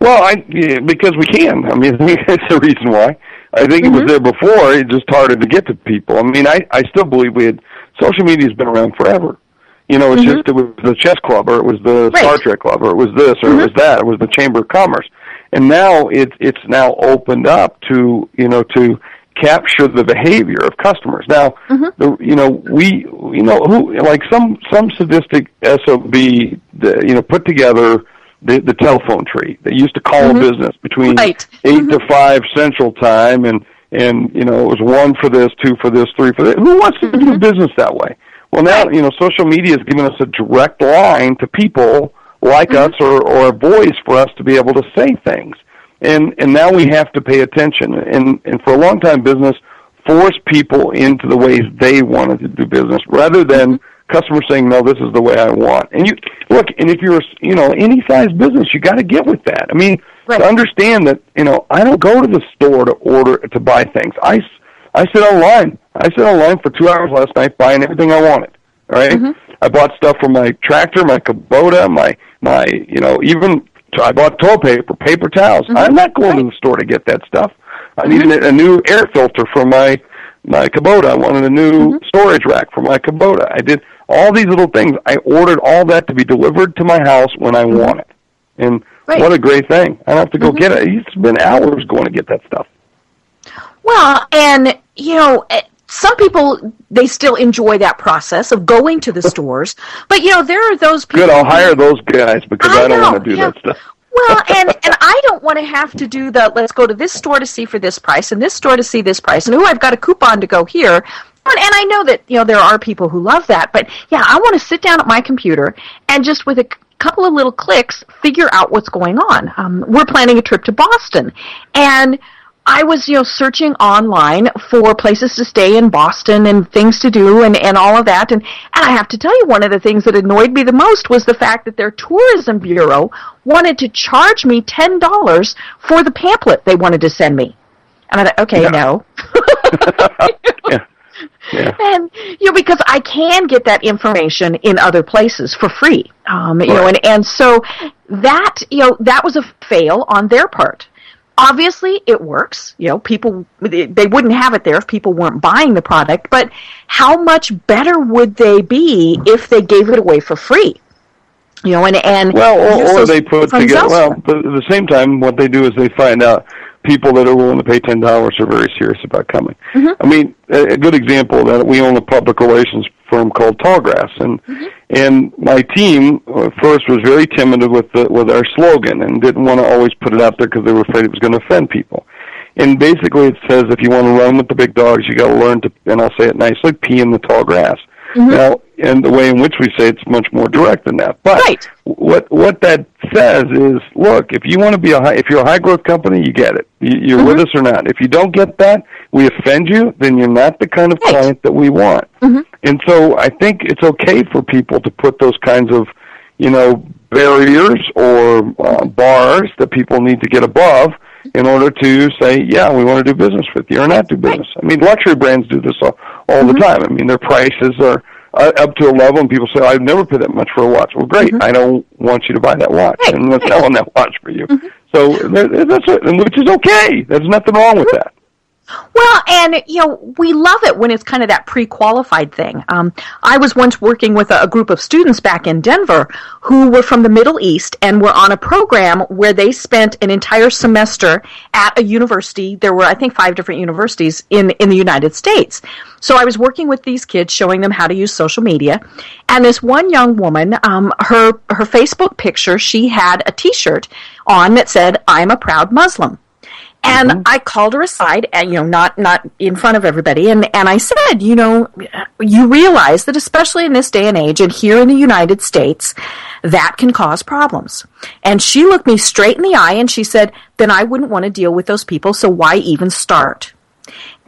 C: Well, I yeah, because we can. I mean, *laughs* that's the reason why. I think mm-hmm. it was mm-hmm. there before. It's just harder to get to people. I mean, I I still believe we had social media has been around forever. You know, it's mm-hmm. just it was the chess club, or it was the right. Star Trek club, or it was this, or mm-hmm. it was that. It was the Chamber of Commerce, and now it's it's now opened up to you know to capture the behavior of customers. Now, mm-hmm. the, you know, we, you know, who like some some sadistic sob, the, you know, put together the the telephone tree. They used to call mm-hmm. a business between
B: right.
C: 8 mm-hmm. to five Central Time, and and you know, it was one for this, two for this, three for that. Who wants to do mm-hmm. business that way? Well, now you know, social media has given us a direct line to people like mm-hmm. us, or or a voice for us to be able to say things and and now we have to pay attention. And and for a long time, business forced people into the ways they wanted to do business, rather than customers saying, "No, this is the way I want." And you look, and if you're you know any size business, you got to get with that. I mean, right. to understand that you know I don't go to the store to order to buy things. I I sit online. I sit online for two hours last night buying everything I wanted. All right? mm-hmm. I bought stuff for my tractor, my Kubota, my my you know even so I bought toilet paper, paper towels. Mm-hmm. I'm not going right. to the store to get that stuff. I mm-hmm. needed a new air filter for my my Kubota. I wanted a new mm-hmm. storage rack for my Kubota. I did all these little things. I ordered all that to be delivered to my house when I mm-hmm. want it. And right. what a great thing. I don't have to go mm-hmm. get it. It's been hours going to get that stuff.
B: Well, and you know, some people they still enjoy that process of going to the stores, but you know there are those people.
C: Good, I'll hire those guys because I, I don't want to do
B: yeah.
C: that stuff.
B: well, *laughs* and and I don't want to have to do the let's go to this store to see for this price and this store to see this price and who I've got a coupon to go here. And, and I know that you know there are people who love that, but yeah, I want to sit down at my computer and just with a couple of little clicks figure out what's going on. Um, we're planning a trip to Boston, and I was, you know, searching online for places to stay in Boston and things to do and, and all of that. And, and I have to tell you, one of the things that annoyed me the most was the fact that their tourism bureau wanted to charge me $10 for the pamphlet they wanted to send me. And I thought, okay,
C: yeah.
B: no. *laughs*
C: yeah. Yeah.
B: And you know, because I can get that information in other places for free. Um, you right. know, and, and so that you know that was a fail on their part obviously it works. You know people they wouldn't have it there if people weren't buying the product but how much better would they be if they gave it away for free? You know and and
C: well or, or they put together well but at the same time what they do is they find out people that are willing to pay ten dollars are very serious about coming
B: mm-hmm.
C: i mean a, a good example of that we own a public relations firm called Tallgrass, and mm-hmm. and my team uh, first was very timid with the, with our slogan and didn't want to always put it out there because they were afraid it was going to offend people. And basically, it says if you want to run with the big dogs, you got to learn to, and I'll say it nicely, pee in the tall grass. Mm-hmm. Now, and the way in which we say it's much more direct than that. But
B: right.
C: what what that says is, look, if you want to be a high, if you're a high growth company, you get it. You, are mm-hmm. with us or not. If you don't get that, we offend you, then you're not the kind of right. client that we want. Mm-hmm. And so I think it's okay for people to put those kinds of, you know, barriers or uh, bars that people need to get above in order to say, yeah, we want to do business with you or not do business. I mean, luxury brands do this all, all mm-hmm. the time. I mean, their prices are uh, up to a level, and people say, I've never paid that much for a watch. Well, great. Mm-hmm. I don't want you to buy that watch, right. and let's sell on that watch for you. Mm-hmm. So that's it, which is okay. There's nothing wrong with that.
B: Well, and you know, we love it when it's kind of that pre-qualified thing. Um, I was once working with a, a, group of students back in Denver who were from the Middle East and were on a program where they spent an entire semester at a university. There were, I think, five different universities in in the United States. So I was working with these kids, showing them how to use social media. And this one young woman, um, her her Facebook picture, she had a T-shirt on that said, "I'm a proud Muslim." And mm-hmm. I called her aside, and you know, not not in front of everybody, and and I said, you know, you realize that especially in this day and age, and here in the United States, that can cause problems. And she looked me straight in the eye, and she said, then I wouldn't want to deal with those people. So why even start?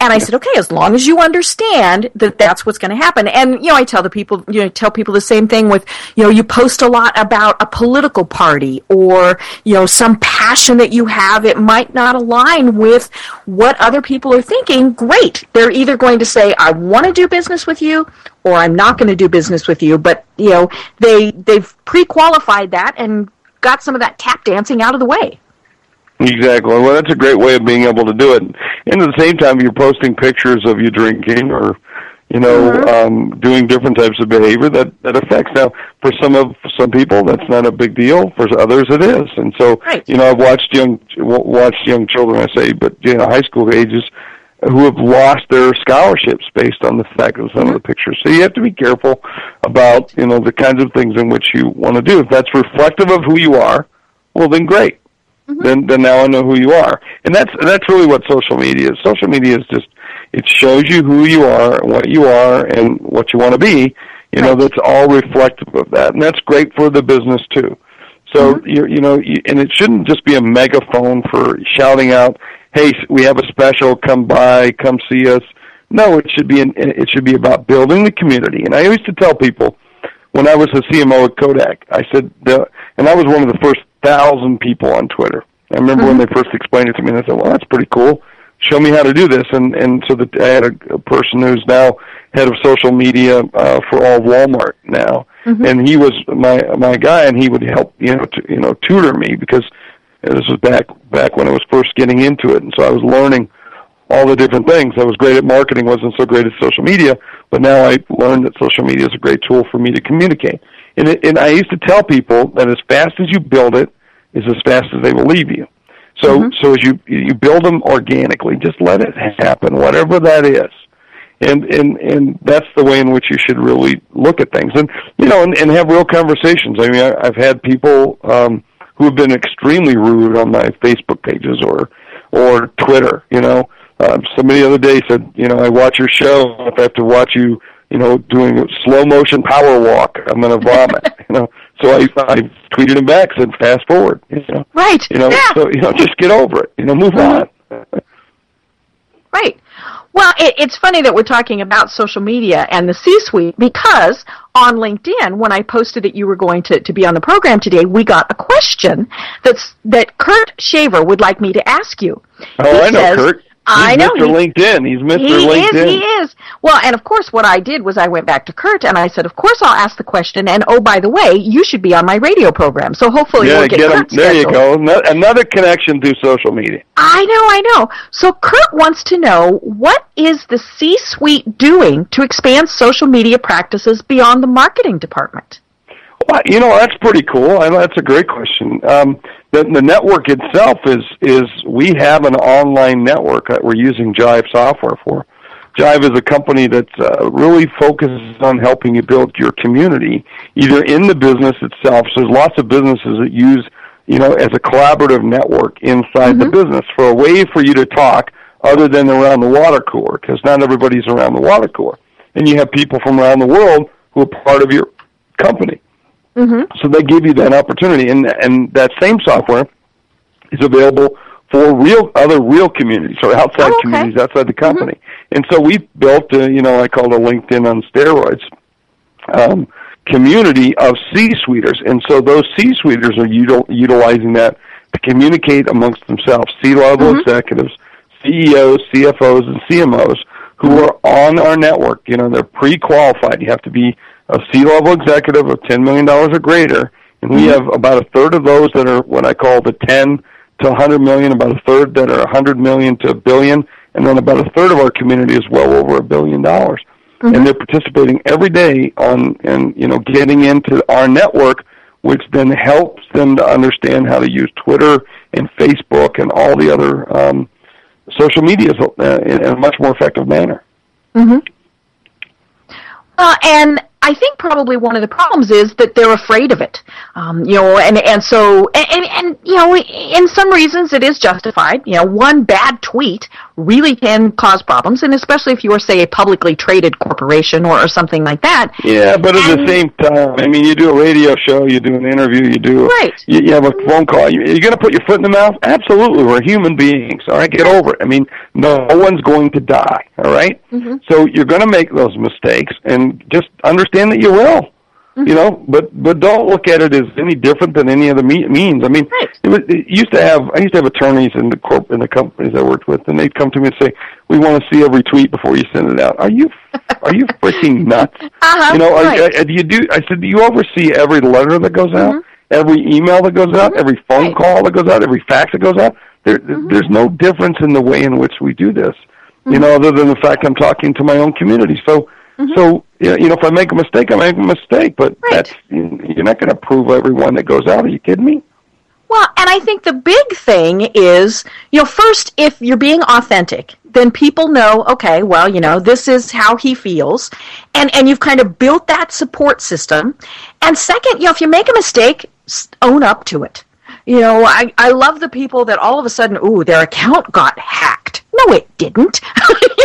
B: And I said, okay, as long as you understand that that's what's going to happen. And, you know, I tell the people, you know, tell people the same thing with, you know, you post a lot about a political party or, you know, some passion that you have. It might not align with what other people are thinking. Great. They're either going to say, I want to do business with you or I'm not going to do business with you. But, you know, they, they've pre-qualified that and got some of that tap dancing out of the way.
C: Exactly. Well, that's a great way of being able to do it. And at the same time, you're posting pictures of you drinking or, you know, mm-hmm. um, doing different types of behavior that that affects. Now, for some of some people, that's not a big deal. For others, it is. And so,
B: right.
C: you know, I've watched young watched young children. I say, but you know, high school ages who have lost their scholarships based on the fact of some mm-hmm. of the pictures. So you have to be careful about, you know, the kinds of things in which you want to do. If that's reflective of who you are, well then great. Mm-hmm. Then then now I know who you are. And that's that's really what social media is. Social media is just it shows you who you are, what you are, and what you want to be. You right. know, that's all reflective of that, and that's great for the business too. So mm-hmm. you you know, you, and it shouldn't just be a megaphone for shouting out, "Hey, we have a special, come by, come see us." No, it should be an, it should be about building the community. And I used to tell people when I was a CMO at Kodak, I said, the, and I was one of the first thousand people on Twitter. I remember mm-hmm. when they first explained it to me, and I said, "Well, that's pretty cool. Show me how to do this." And and so that I had a, a person who's now head of social media uh, for all of Walmart now, mm-hmm. and he was my my guy, and he would help you know to, you know tutor me because this was back back when I was first getting into it, and so I was learning all the different things. I was great at marketing, wasn't so great at social media, but now I learned that social media is a great tool for me to communicate. And, it, and I used to tell people that as fast as you build it, is as fast as they will leave you. So, mm-hmm. so as you you build them organically, just let it happen, whatever that is, and and and that's the way in which you should really look at things, and you know, and, and have real conversations. I mean, I, I've had people um, who have been extremely rude on my Facebook pages or or Twitter. You know, uh, somebody the other day said, you know, I watch your show. If I have to watch you, you know, doing a slow motion power walk, I'm going to vomit. *laughs* you know, so I I tweeted him back, said fast forward. You know,
B: right?
C: You know,
B: yeah.
C: so you know, just get over it. You know, move on.
B: Right. Well, it, it's funny that we're talking about social media and the C-suite because on LinkedIn, when I posted that you were going to, to be on the program today, we got a question that's that Kurt Shaver would like me to ask you.
C: Oh, he I know says, Kurt.
B: I know.
C: Mr. LinkedIn. He's Mr.
B: He
C: LinkedIn.
B: is. He is. Well, and of course, what I did was I went back to Kurt and I said, "Of course, I'll ask the question." And oh, by the way, you should be on my radio program. So hopefully,
C: yeah,
B: we'll get,
C: get
B: Kurt
C: him, There you go. Another connection through social media.
B: I know. I know. So Kurt wants to know what is the C-suite doing to expand social media practices beyond the marketing department.
C: Well, you know that's pretty cool. I, that's a great question. Um, the, the network itself is is we have an online network that we're using Jive software for Jive is a company that uh, really focuses on helping you build your community, either in the business itself. So there's lots of businesses that use, you know, as a collaborative network inside the business for a way for you to talk other than around the water cooler, because not everybody's around the water cooler. And you have people from around the world who are part of your company. Mm-hmm. So they give you that opportunity, and and that same software is available for real other real communities or outside
B: Oh, okay.
C: communities outside the mm-hmm. company. And so we built, a, you know, I call it a LinkedIn on steroids um, community of C-suiters, and so those C-suiters are util- utilizing that to communicate amongst themselves. C-level mm-hmm. executives, CEOs, CFOs, and CMOs who are on our network. You know, they're pre-qualified. You have to be a C-level executive of ten million dollars or greater, and we have about a third of those that are what I call the ten to 100 million, about a third that are 100 million to a billion, and then about a third of our community is well over a billion dollars. And they're participating every day on and you know getting into our network, which then helps them to understand how to use Twitter and Facebook and all the other um, social medias uh, in, in a much more effective manner.
B: Uh, and I think probably one of the problems is that they're afraid of it. Um, you know, and and so and, and and you know, in some reasons it is justified. You know, one bad tweet really can cause problems, and especially if you are, say, a publicly traded corporation or, or something like that.
C: Yeah, but at the same time, I mean, you do a radio show, you do an interview, you do
B: Right.
C: you, you have a phone call. You, you're going to put your foot in the mouth. Absolutely, we're human beings. All right, get over it. I mean, no one's going to die. All right?
B: Mm-hmm.
C: so you're going to make those mistakes, and just understand that you will.
B: Mm-hmm.
C: You know, but but don't look at it as any different than any other me- means. I mean,
B: Right.
C: it, was, it used to have I used to have attorneys in the corp in the companies I worked with, and they'd come to me and say, "We want to see every tweet before you send it out." Are you *laughs* are you freaking nuts?
B: Uh-huh,
C: you know, are,
B: right.
C: are, do you do? I said, do you oversee every letter that goes out, every email that goes out, every phone
B: Mm-hmm. Right.
C: call that goes out, every fax that goes out? There, there's no difference in the way in which we do this. You know, other than the fact I'm talking to my own community. So, Mm-hmm. so you know, if I make a mistake, I make a mistake. But
B: Right.
C: that's you're not going to prove everyone that goes out. Are you kidding me?
B: Well, and I think the big thing is, you know, first, if you're being authentic, then people know, okay, well, you know, this is how he feels, and and you've kind of built that support system. And second, you know, if you make a mistake, own up to it. You know, I I love the people that all of a sudden, ooh, their account got hacked. No, it didn't. *laughs*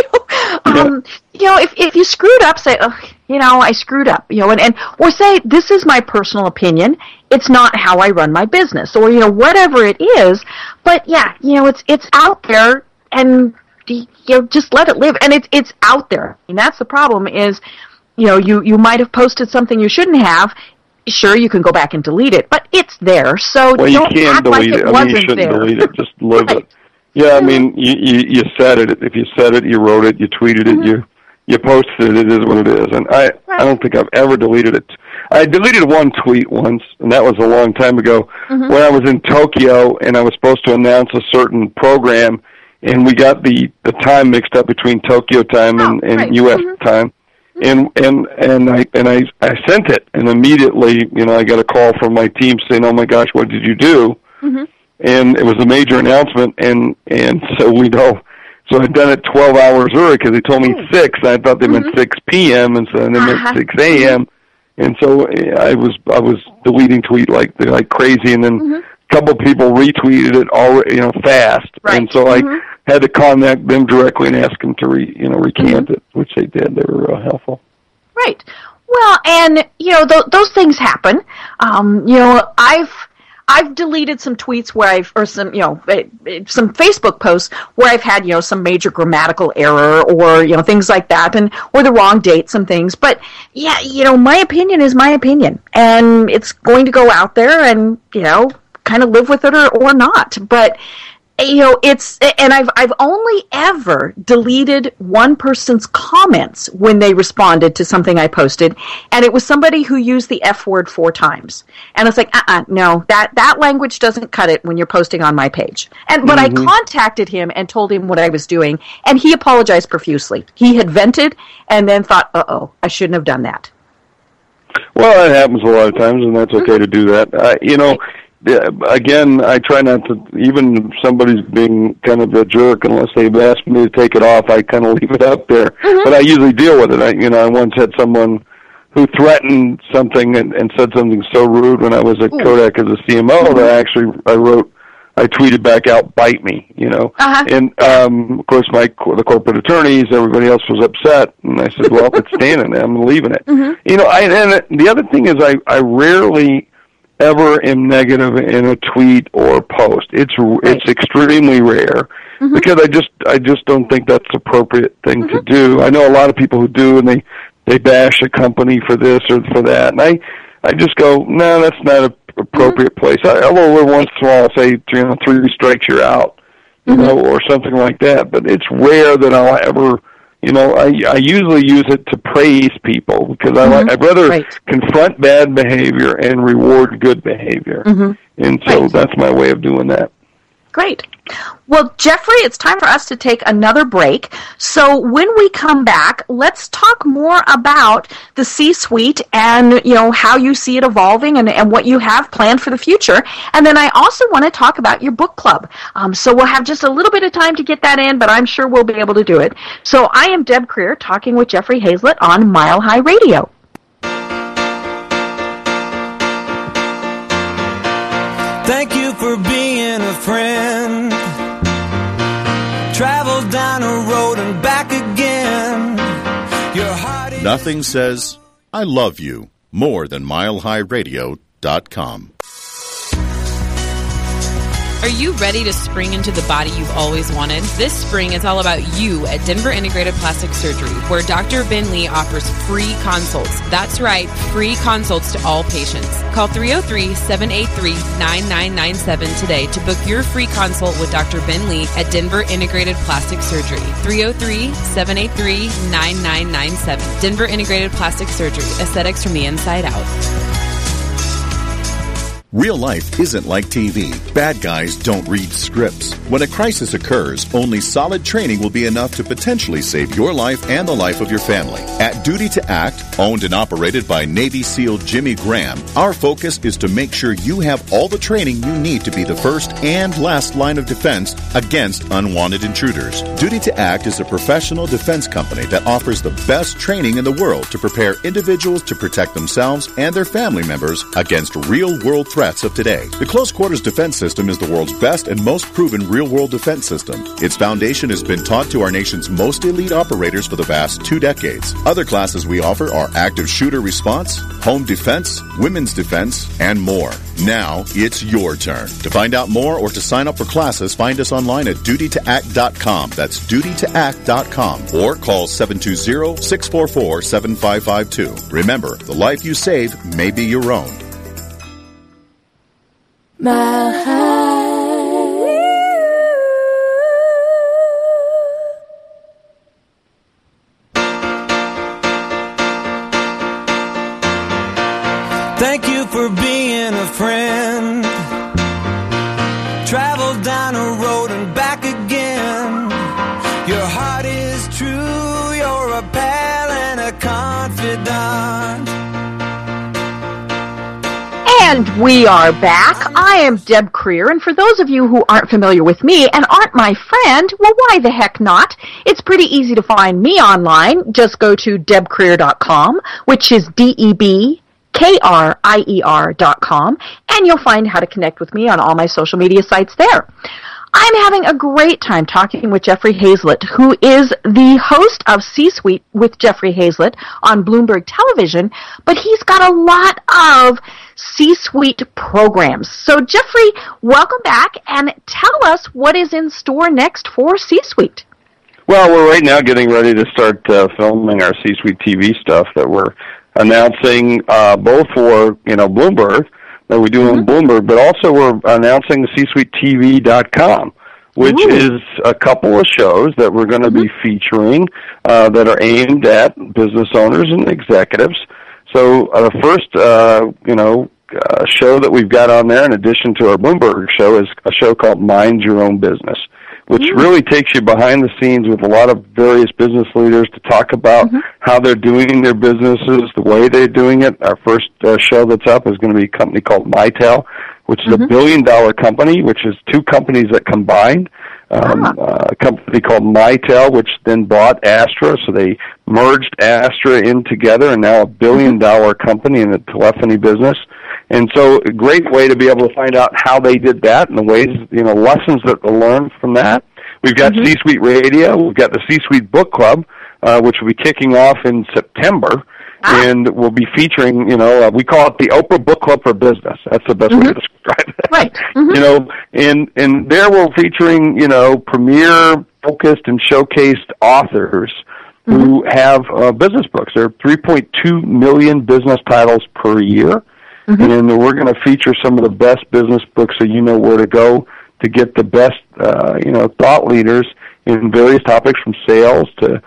B: um, you know, if if you screwed up, say, oh, you know, I screwed up, you know, and, and or say this is my personal opinion. It's not how I run my business, or you know, whatever it is. But yeah, you know, it's it's out there, and you know, just let it live. And it's it's out there, and that's the problem. Is you know, you you might have posted something you shouldn't have. Sure, you can go back and delete it, but it's there. So
C: Well, you
B: don't act
C: delete
B: like
C: it.
B: it
C: I
B: wasn't
C: mean, you shouldn't
B: there.
C: delete it. Just live *laughs*
B: Right.
C: it. Yeah, I mean, you, you you said it. If you said it, you wrote it, you tweeted
B: Mm-hmm.
C: it, you you posted it. It is what it is. And I I don't think I've ever deleted it. I deleted one tweet once, and that was a long time ago
B: Mm-hmm.
C: when I was in Tokyo and I was supposed to announce a certain program, and we got the the time mixed up between Tokyo time and,
B: Oh,
C: and
B: right.
C: U.S.
B: Mhm.
C: time. And and and I and I I sent it, and immediately, you know, I got a call from my team saying, "Oh my gosh, what did you do?" And it was a major announcement, and and so we know. So I'd done it 12 hours early because they told me six. I thought they meant 6 p.m. and so they meant
B: Uh-huh.
C: 6 a.m. And so I was I was deleting tweet like like crazy, and then a couple of people retweeted it all you know fast,
B: Right.
C: and so I had to contact them directly and ask them to re you know recant it, which they did. They were real helpful.
B: Right. Well, and you know th- those things happen. Um, you know, I've I've deleted some tweets where I've or some you know eh, eh, some Facebook posts where I've had you know some major grammatical error or you know things like that, and or the wrong dates and things. But yeah, you know, my opinion is my opinion, and it's going to go out there, and you know, kind of live with it or or not. But you know it's and i've i've only ever deleted one person's comments when they responded to something i posted. And it was somebody who used the f word four times. And it's like uh-uh no that that language doesn't cut it when you're posting on my page. And but i contacted him and told him what i was doing. And he apologized profusely. He had vented and then thought uh-oh i shouldn't have done that.
C: Well, that happens a lot of times, and that's okay to do that. Uh, you know, yeah, again, I try not to. Even if somebody's being kind of a jerk, unless they've asked me to take it off, I kind of *laughs* leave it up there.
B: Mm-hmm.
C: But I usually deal with it. I, you know, I once had someone who threatened something and, and said something so rude when I was at Kodak as a CMO that I actually I wrote. I tweeted back out, "Bite me," you know,
B: Uh-huh.
C: and um, of course, my the corporate attorneys, everybody else was upset, and I said, "Well, if it's standing there, I'm leaving it." You know, I, and the other thing is, I I rarely ever am negative in a tweet or post. It's it's extremely rare mm-hmm. because I just I just don't think that's appropriate thing to mm-hmm. do. I know a lot of people who do, and they they bash a company for this or for that, and I I just go, no, that's not a appropriate mm-hmm. place. I, every once in a while I'll say, you know, three strikes you're out, you know, or something like that. But it's rare that I'll ever. You know, I I usually use it to praise people because I like mm-hmm. I'd rather
B: Right.
C: confront bad behavior and reward good behavior. Mm-hmm. And so
B: Right.
C: that's my way of doing that.
B: Great. Well, Jeffrey, it's time for us to take another break. So when we come back, let's talk more about the C-suite and you know how you see it evolving and, and what you have planned for the future. And then I also want to talk about your book club. Um, so we'll have just a little bit of time to get that in, but I'm sure we'll be able to do it. So I am Deb Krier talking with Jeffrey Hayzlett on Mile High Radio.
A: Thank you for being a friend. Travel down a road and back again. Your heart
D: Nothing says, I love you more than milehighradio.com.
F: Are you ready to spring into the body you've always wanted? This spring is all about you at Denver Integrated Plastic Surgery, where Dr. Ben Lee offers free consults. That's right, free consults to all patients. Call 303 783 9997 today to book your free consult with Dr. Ben Lee at Denver Integrated Plastic Surgery. 303 783 9997. Denver Integrated Plastic Surgery, aesthetics from the inside out.
D: Real life isn't like TV. Bad guys don't read scripts. When a crisis occurs, only solid training will be enough to potentially save your life and the life of your family. At Duty to Act, owned and operated by Navy SEAL Jimmy Graham, our focus is to make sure you have all the training you need to be the first and last line of defense against unwanted intruders. Duty to Act is a professional defense company that offers the best training in the world to prepare individuals to protect themselves and their family members against real world threats of today. The Close Quarters Defense System is the world's best and most proven real world defense system. Its foundation has been taught to our nation's most elite operators for the past two decades. Other classes we offer are active shooter response, home defense, women's defense, and more. Now it's your turn. To find out more or to sign up for classes, find us online at dutytoact.com. That's dutytoact.com or call 720-644-7552. Remember, the life you save may be your own.
G: Mile high.
A: And
B: we are back. I am Deb Krier, and for those of you who aren't familiar with me and aren't my friend, well, why the heck not? It's pretty easy to find me online. Just go to debkrier.com, which is D-E-B K-R-I-E-R dot com, and you'll find how to connect with me on all my social media sites there. I'm having a great time talking with Jeffrey Hayzlett, who is the host of C-Suite with Jeffrey Hayzlett on Bloomberg Television, but he's got a lot of C-Suite programs. So Jeffrey, welcome back and tell us what is in store next for C-Suite.
C: Well, we're right now getting ready to start uh, filming our C-suite TV stuff that we're announcing uh, both for you know Bloomberg that we do on Bloomberg, but also we're announcing CSuiteTV.com, which
B: Ooh.
C: is a couple of shows that we're going to be featuring uh, that are aimed at business owners and executives. So uh, the first, uh, you know, uh, show that we've got on there, in addition to our Bloomberg show, is a show called Mind Your Own Business, which really takes you behind the scenes with a lot of various business leaders to talk about how they're doing their businesses, the way they're doing it. Our first uh, show that's up is going to be a company called Mitel, which is a billion dollar company, which is two companies that combined. Um, uh, a company called Mitel, which then bought Aastra, so they merged Aastra in together, and now a billion dollar company in the telephony business. And so, a great way to be able to find out how they did that and the ways, you know, lessons that to learn from that. We've got C-Suite Radio. We've got the C-Suite Book Club, uh, which will be kicking off in September. And we'll be featuring, you know, uh, we call it the Oprah Book Club for Business. That's the best way to describe it.
B: Right.
C: You know, and and there we're featuring, you know, premier focused and showcased authors who have uh, business books. There are 3.2 million business titles per year, and we're going to feature some of the best business books so you know where to go to get the best, uh, you know, thought leaders in various topics from sales to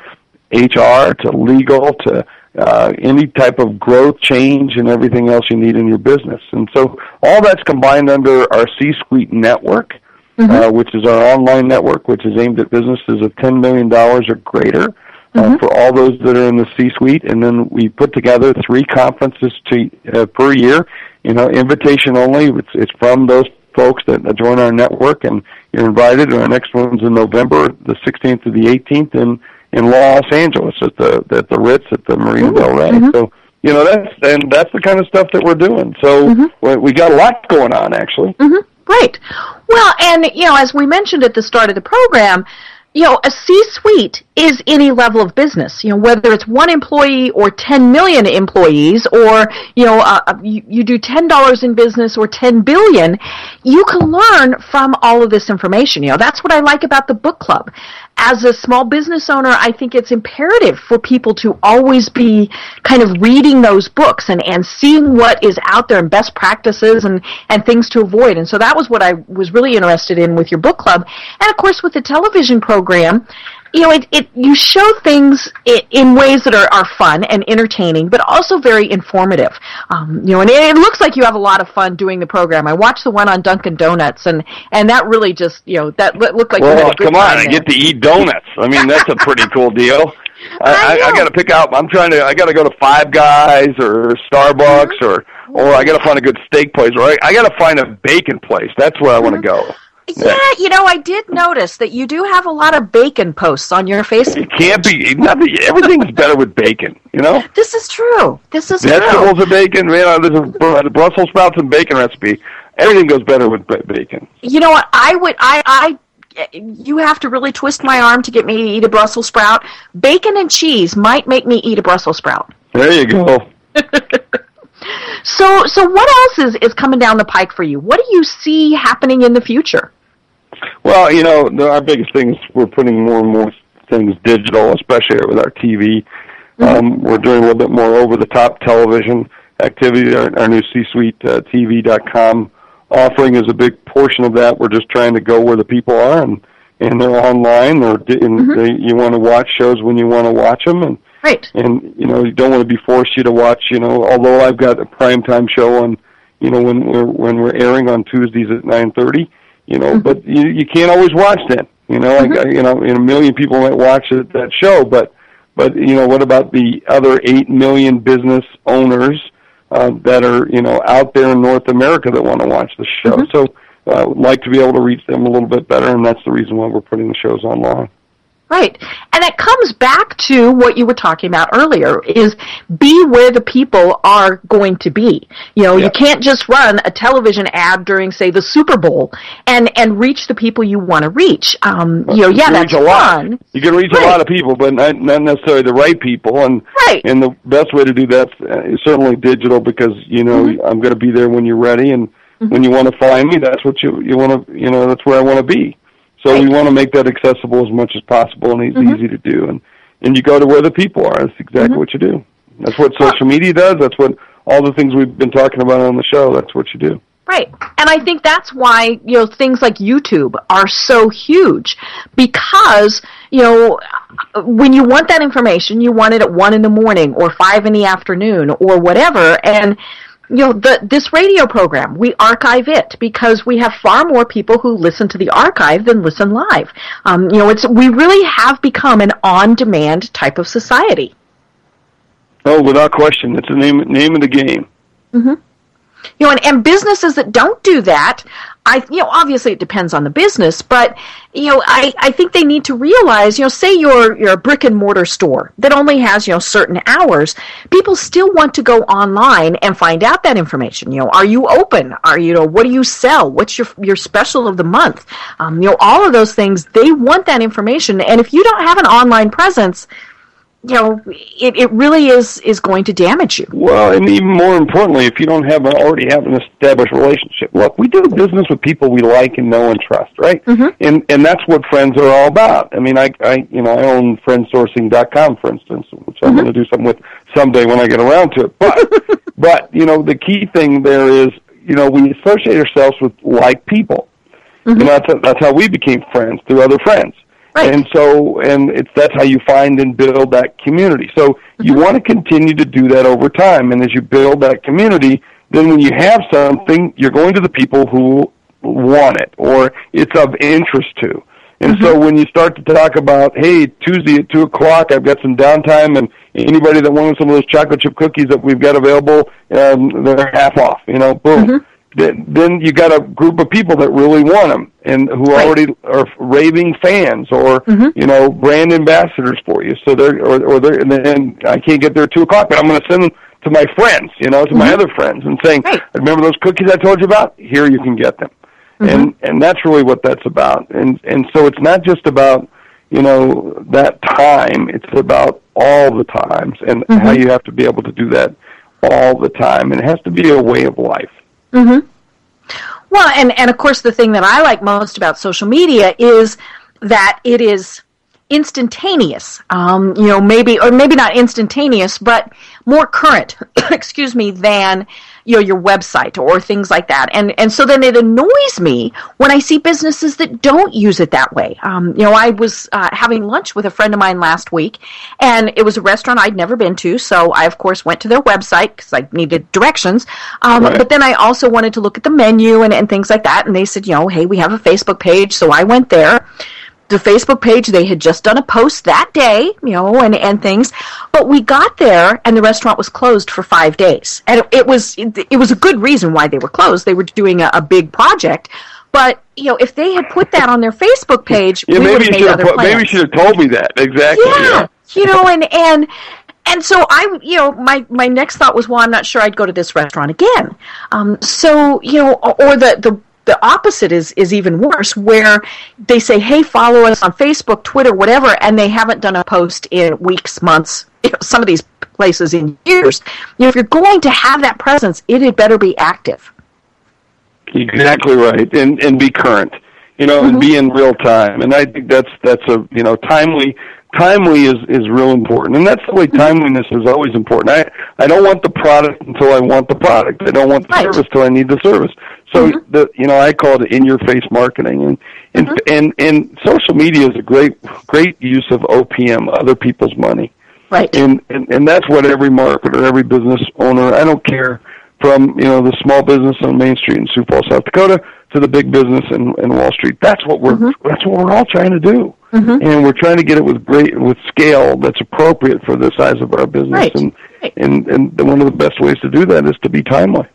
C: HR to legal to uh, any type of growth, change, and everything else you need in your business. And so all that's combined under our C-Suite network, uh, which is our online network, which is aimed at businesses of $10 million or greater. Uh, for all those that are in the C-suite, and then we put together three conferences to, uh, per year. You know, invitation only. It's, it's from those folks that uh, join our network, and you're invited. And our next one's in November, the 16th to the 18th, in in Los Angeles at the at the Ritz at the Marina Del Rey. So you know that's and that's the kind of stuff that we're doing. So we, we got a lot going on actually.
B: Great. Well, and you know, as we mentioned at the start of the program, you know, a C-suite is any level of business. You know, whether it's one employee or 10 million employees, or you know, uh, uh, you, you do ten dollars in business or 10 billion, you can learn from all of this information. You know, that's what I like about the book club. As a small business owner, I think it's imperative for people to always be kind of reading those books and, and seeing what is out there and best practices and, and things to avoid. And so that was what I was really interested in with your book club. And of course with the television program, you know, it, it you show things in, in ways that are, are fun and entertaining, but also very informative. Um, you know, and it, it looks like you have a lot of fun doing the program. I watched the one on Dunkin' Donuts, and and that really just you know that lo- looked like you had
C: Well,
B: a good
C: come on, I get to eat donuts. I mean, that's a pretty cool deal. *laughs* I, I, I
B: know.
C: got to pick out. I'm trying to. I got to go to Five Guys or Starbucks
B: Mm-hmm.
C: or or I got to find a good steak place or I, I got to find a bacon place. That's where I want to go.
B: Yeah, you know, I did notice that you do have a lot of bacon posts on your Facebook.
C: It can't be nothing. Everything's *laughs* better with bacon. You know,
B: This is true. This is true.
C: vegetables and bacon. Man, uh, there's a, a Brussels sprouts and bacon recipe. Everything goes better with ba- bacon.
B: You know what? I would. I. I. You have to really twist my arm to get me to eat a Brussels sprout. Bacon and cheese might make me eat a Brussels sprout.
C: There you go. *laughs*
B: So, so what else is is coming down the pike for you? What do you see happening in the future?
C: Well, you know, the, our biggest thing is we're putting more and more things digital, especially with our TV. Um, we're doing a little bit more over-the-top television activity. Our, our new C-Suite uh, TV.com offering is a big portion of that. We're just trying to go where the people are, and and they're online, or di- and they, you want to watch shows when you want to watch them, and
B: Right.
C: and you know you don't want to be forced you to watch you know although I've got a prime time show on you know when we're when we're airing on Tuesdays at nine thirty you know but you you can't always watch that you know like I you know and a million people might watch it, that show but but you know what about the other eight million business owners uh, that are you know out there in North America that want to watch the show so uh, would like to be able to reach them a little bit better and that's the reason why we're putting the shows online.
B: Right. And it comes back to what you were talking about earlier is be where the people are going to be. You know,
C: Yeah.
B: you can't just run a television ad during say the Super Bowl and and reach the people you want to reach. Um, you know,
C: You
B: yeah,
C: can
B: that's
C: reach a lot.
B: fun.
C: You can reach
B: Right.
C: a lot of people, but not, not necessarily the right people. And
B: Right.
C: and the best way to do that is certainly digital because you know
B: Mm-hmm.
C: I'm going to be there when you're ready, and when you want to find me, that's what you you want to you know that's where I want to be. So we want to make that accessible as much as possible, and it's
B: Mm-hmm.
C: easy to do. And and you go to where the people are. That's exactly
B: Mm-hmm.
C: what you do. That's what social media does. That's what all the things we've been talking about on the show. That's what you do.
B: Right. And I think that's why, you know, things like YouTube are so huge because, you know, when you want that information, you want it at one in the morning or five in the afternoon or whatever. And, you know, the, this radio program, we archive it because we have far more people who listen to the archive than listen live. Um, you know, it's, we really have become an on-demand type of society.
C: Oh, without question, it's the name name of the game.
B: You know, and, and businesses that don't do that, I, you know, obviously it depends on the business, but, you know, I, I think they need to realize, you know, say you're, you're a brick and mortar store that only has, you know, certain hours. People still want to go online and find out that information. You know, are you open? Are you, know, what do you sell? What's your, your special of the month? Um, you know, all of those things, they want that information. And if you don't have an online presence, you know, it, it really is is going to damage you.
C: Well, and even more importantly, if you don't have an, already have an established relationship. Look, we do business with people we like and know and trust, right?
B: Mm-hmm.
C: And and that's what friends are all about. I mean, I I you know I own friendsourcing.com, for instance, which I'm
B: Mm-hmm.
C: going to do something with someday when I get around to it. But *laughs* but you know the key thing there is you know we associate ourselves with like people.
B: Mm-hmm.
C: Know that's that's how we became friends through other friends.
B: Right.
C: And so, and it's that's how you find and build that community. So you mm-hmm. want to continue to do that over time. And as you build that community, then when you have something, you're going to the people who want it or it's of interest to. And so mm-hmm. when you start to talk about, hey, Tuesday at two o'clock, I've got some downtime, and anybody that wants some of those chocolate chip cookies that we've got available, um, they're half off. You know, boom mm-hmm. Then, then you got a group of people that really want them and who
B: Right.
C: already are raving fans or mm-hmm. you know brand ambassadors for you. So they're or, or they're and then I can't get there at two o'clock, but I'm going to send them to my friends, you know, to my mm-hmm. other friends, and saying,
B: Right.
C: "Remember those cookies I told you about? Here you can get them." Mm-hmm. And and that's really what that's about. And and so it's not just about you know that time; it's about all the times and how you have to be able to do that all the time. And it has to be a way of life.
B: Well, and, and of course, the thing that I like most about social media is that it is instantaneous. Um, you know, maybe or maybe not instantaneous, but more current. *coughs* excuse me, than you know your website or things like that. And and so then it annoys me when I see businesses that don't use it that way. Um, you know, I was uh, having lunch with a friend of mine last week, and it was a restaurant I'd never been to. So I of course went to their website because I needed directions. Um,
C: Right.
B: But then I also wanted to look at the menu and, and things like that. And they said, you know, hey, we have a Facebook page. So I went there. The Facebook page, they had just done a post that day, you know, and, and things. But we got there and the restaurant was closed for five days. And it, was, it, was a good reason why they were closed. They were doing a, a big project. But, you know, if they had put that on their Facebook page,
C: Yeah,
B: we would
C: maybe
B: have
C: you should have
B: other
C: put, maybe you should have told me that exactly.
B: yeah, you know, and and and so I, you know, my my next thought was, well, I'm not sure I'd go to this restaurant again. Um, so you know, or or the the the opposite is is even worse, where they say, hey, follow us on Facebook, Twitter, whatever, and they haven't done a post in weeks, months. You know, some of these places in years. You know, if you're going to have that presence, it had better be active.
C: Exactly right, and and be current, you know, and be mm-hmm. in real time. And I think that's that's a you know timely. Timely is is real important, and that's the way timeliness is always important. I I don't want the product until I want the product. I don't want the
B: Right.
C: service till I need the service. So mm-hmm. the you know I call it in your face marketing, and and mm-hmm. and and social media is a great great use of OPM, other people's money
B: Right.
C: and, and and that's what every marketer, every business owner, I don't care from you know the small business on Main Street in Sioux Falls, South Dakota, to the big business in, in Wall Street. That's what we're mm-hmm. that's what we're all trying to do, Mm-hmm. and we're trying to get it with great with scale that's appropriate for the size of our business.
B: Right.
C: And
B: Right.
C: and and one of the best ways to do that is to be timely.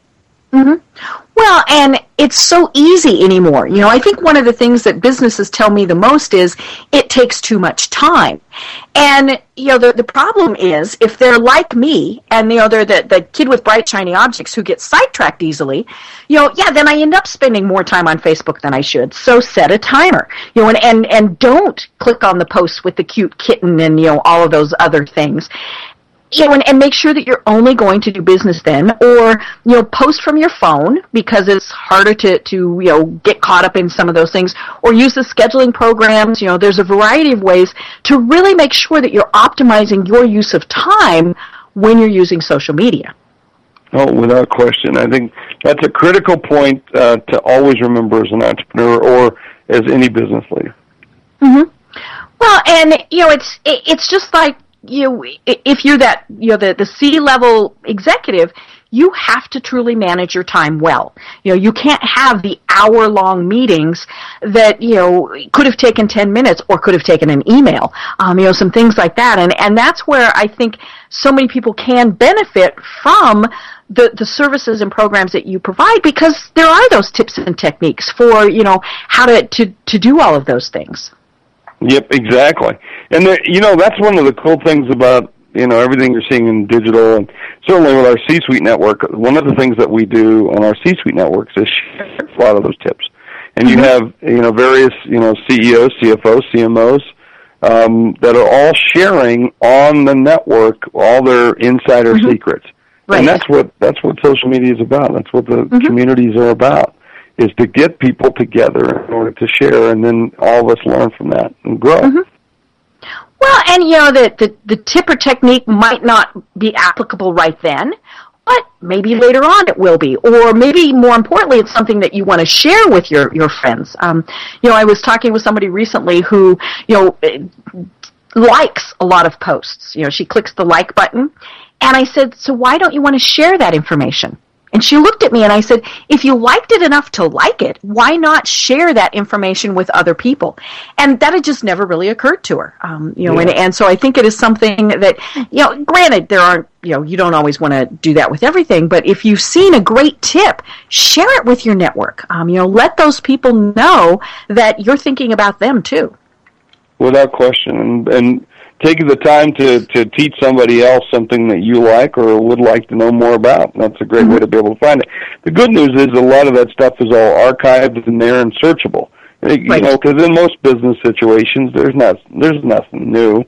C: Mm-hmm.
B: Well, and it's so easy anymore. You know, I think one of the things that businesses tell me the most is it takes too much time. And, you know, the, the problem is if they're like me and, you know, they're the, the kid with bright, shiny objects who gets sidetracked easily, you know, yeah, then I end up spending more time on Facebook than I should. So set a timer, you know, and, and, and don't click on the posts with the cute kitten and, you know, all of those other things you know, and, and make sure that you're only going to do business then, or you know, post from your phone because it's harder to to you know get caught up in some of those things, or use the scheduling programs. You know, there's a variety of ways to really make sure that you're optimizing your use of time when you're using social media.
C: Oh, without question. I think that's a critical point uh, to always remember as an entrepreneur or as any business leader. Hmm.
B: Well, and you know, it's it, it's just like you if you're that you know the the C level executive, you have to truly manage your time well. You know, you can't have the hour long meetings that you know could have taken ten minutes or could have taken an email. Um, you know, some things like that, and and that's where I think so many people can benefit from the, the services and programs that you provide because there are those tips and techniques for, you know, how to, to, to do all of those things.
C: Yep, exactly. And there, you know, that's one of the cool things about you know everything you're seeing in digital, and certainly with our C-suite network. One of the things that we do on our C-suite networks is share a lot of those tips. And you have you know various you know CEOs, CFOs, CMOs um, that are all sharing on the network all their insider mm-hmm. secrets. Right. And that's what that's what social media is about. That's what the mm-hmm. communities are about is to get people together in order to share, and then all of us learn from that and grow.
B: Mm-hmm. Well, and you know that the, the tipper technique might not be applicable right then, but maybe later on it will be, or maybe more importantly, it's something that you want to share with your your friends. Um, you know, I was talking with somebody recently who you know likes a lot of posts. You know, she clicks the like button, and I said, so why don't you want to share that information? And she looked at me and I said, if you liked it enough to like it, why not share that information with other people? And that had just never really occurred to her. Um, you know, yeah. and, and so I think it is something that, you know, granted, there aren't, you know, you don't always want to do that with everything, but if you've seen a great tip, share it with your network. Um, you know, let those people know that you're thinking about them too.
C: Without question. And, and taking the time to to teach somebody else something that you like or would like to know more about. That's a great way to be able to find it. The good news is a lot of that stuff is all archived and there and searchable. Right. You know, because in most business situations, there's not there's nothing new.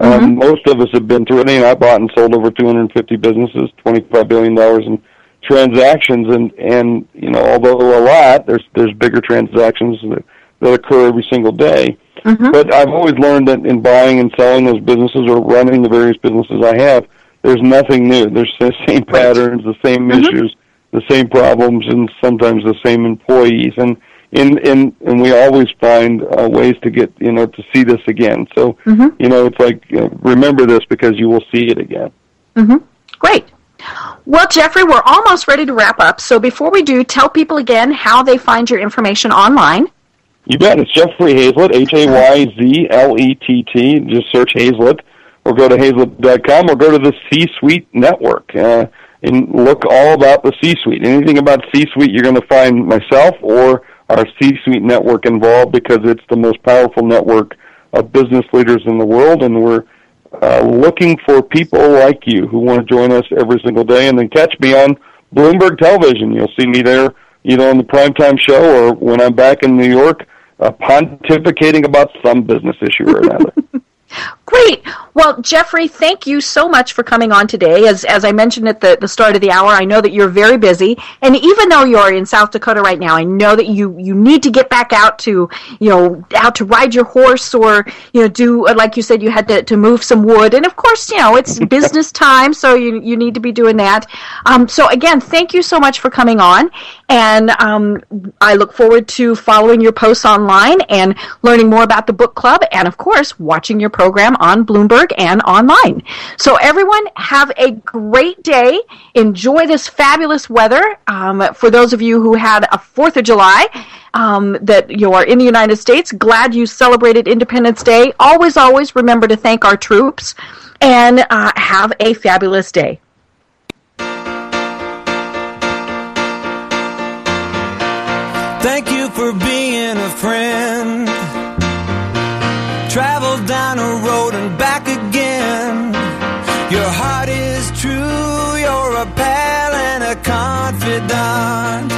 C: Um, mm-hmm. Most of us have been through it. You know, I bought and sold over 250 businesses, 25 billion dollars in transactions, and and you know, although a lot, there's there's bigger transactions that, that occur every single day. Mm-hmm. But I've always learned that in buying and selling those businesses or running the various businesses I have, there's nothing new. There's the *laughs* same patterns, the same mm-hmm. issues, the same problems, and sometimes the same employees. And in in and we always find uh, ways to get you know to see this again. So mm-hmm. you know it's like you know, remember this because you will see it again.
B: Mm-hmm. Great. Well, Jeffrey, we're almost ready to wrap up. So before we do, tell people again how they find your information online.
C: You bet. It's Jeffrey Hayzlett, H A Y Z L E T T. Just search Hayzlett or go to hayzlett.com or go to the C Suite Network uh, and look all about the C Suite. Anything about C Suite, you're going to find myself or our C Suite Network involved because it's the most powerful network of business leaders in the world, and we're uh, looking for people like you who want to join us every single day. And then catch me on Bloomberg Television. You'll see me there either on the primetime show or when I'm back in New York uh, pontificating about some business issue or another. *laughs*
B: Great. Well, Jeffrey, thank you so much for coming on today. As, as I mentioned at the, the start of the hour, I know that you're very busy. And even though you're in South Dakota right now, I know that you, you need to get back out to, you know, out to ride your horse or, you know, do, like you said, you had to, to move some wood. And of course, you know, it's *laughs* business time, so you, you need to be doing that. Um, so again, thank you so much for coming on. And um, I look forward to following your posts online and learning more about the book club and, of course, watching your program on Bloomberg and online. So, everyone, have a great day. Enjoy this fabulous weather. Um, for those of you who had a 4th of July, um, that you are in the United States, glad you celebrated Independence Day. Always, always remember to thank our troops and uh, have a fabulous day.
A: Thank you for being a friend down a road and back again. Your heart is true, you're a pal and a confidant.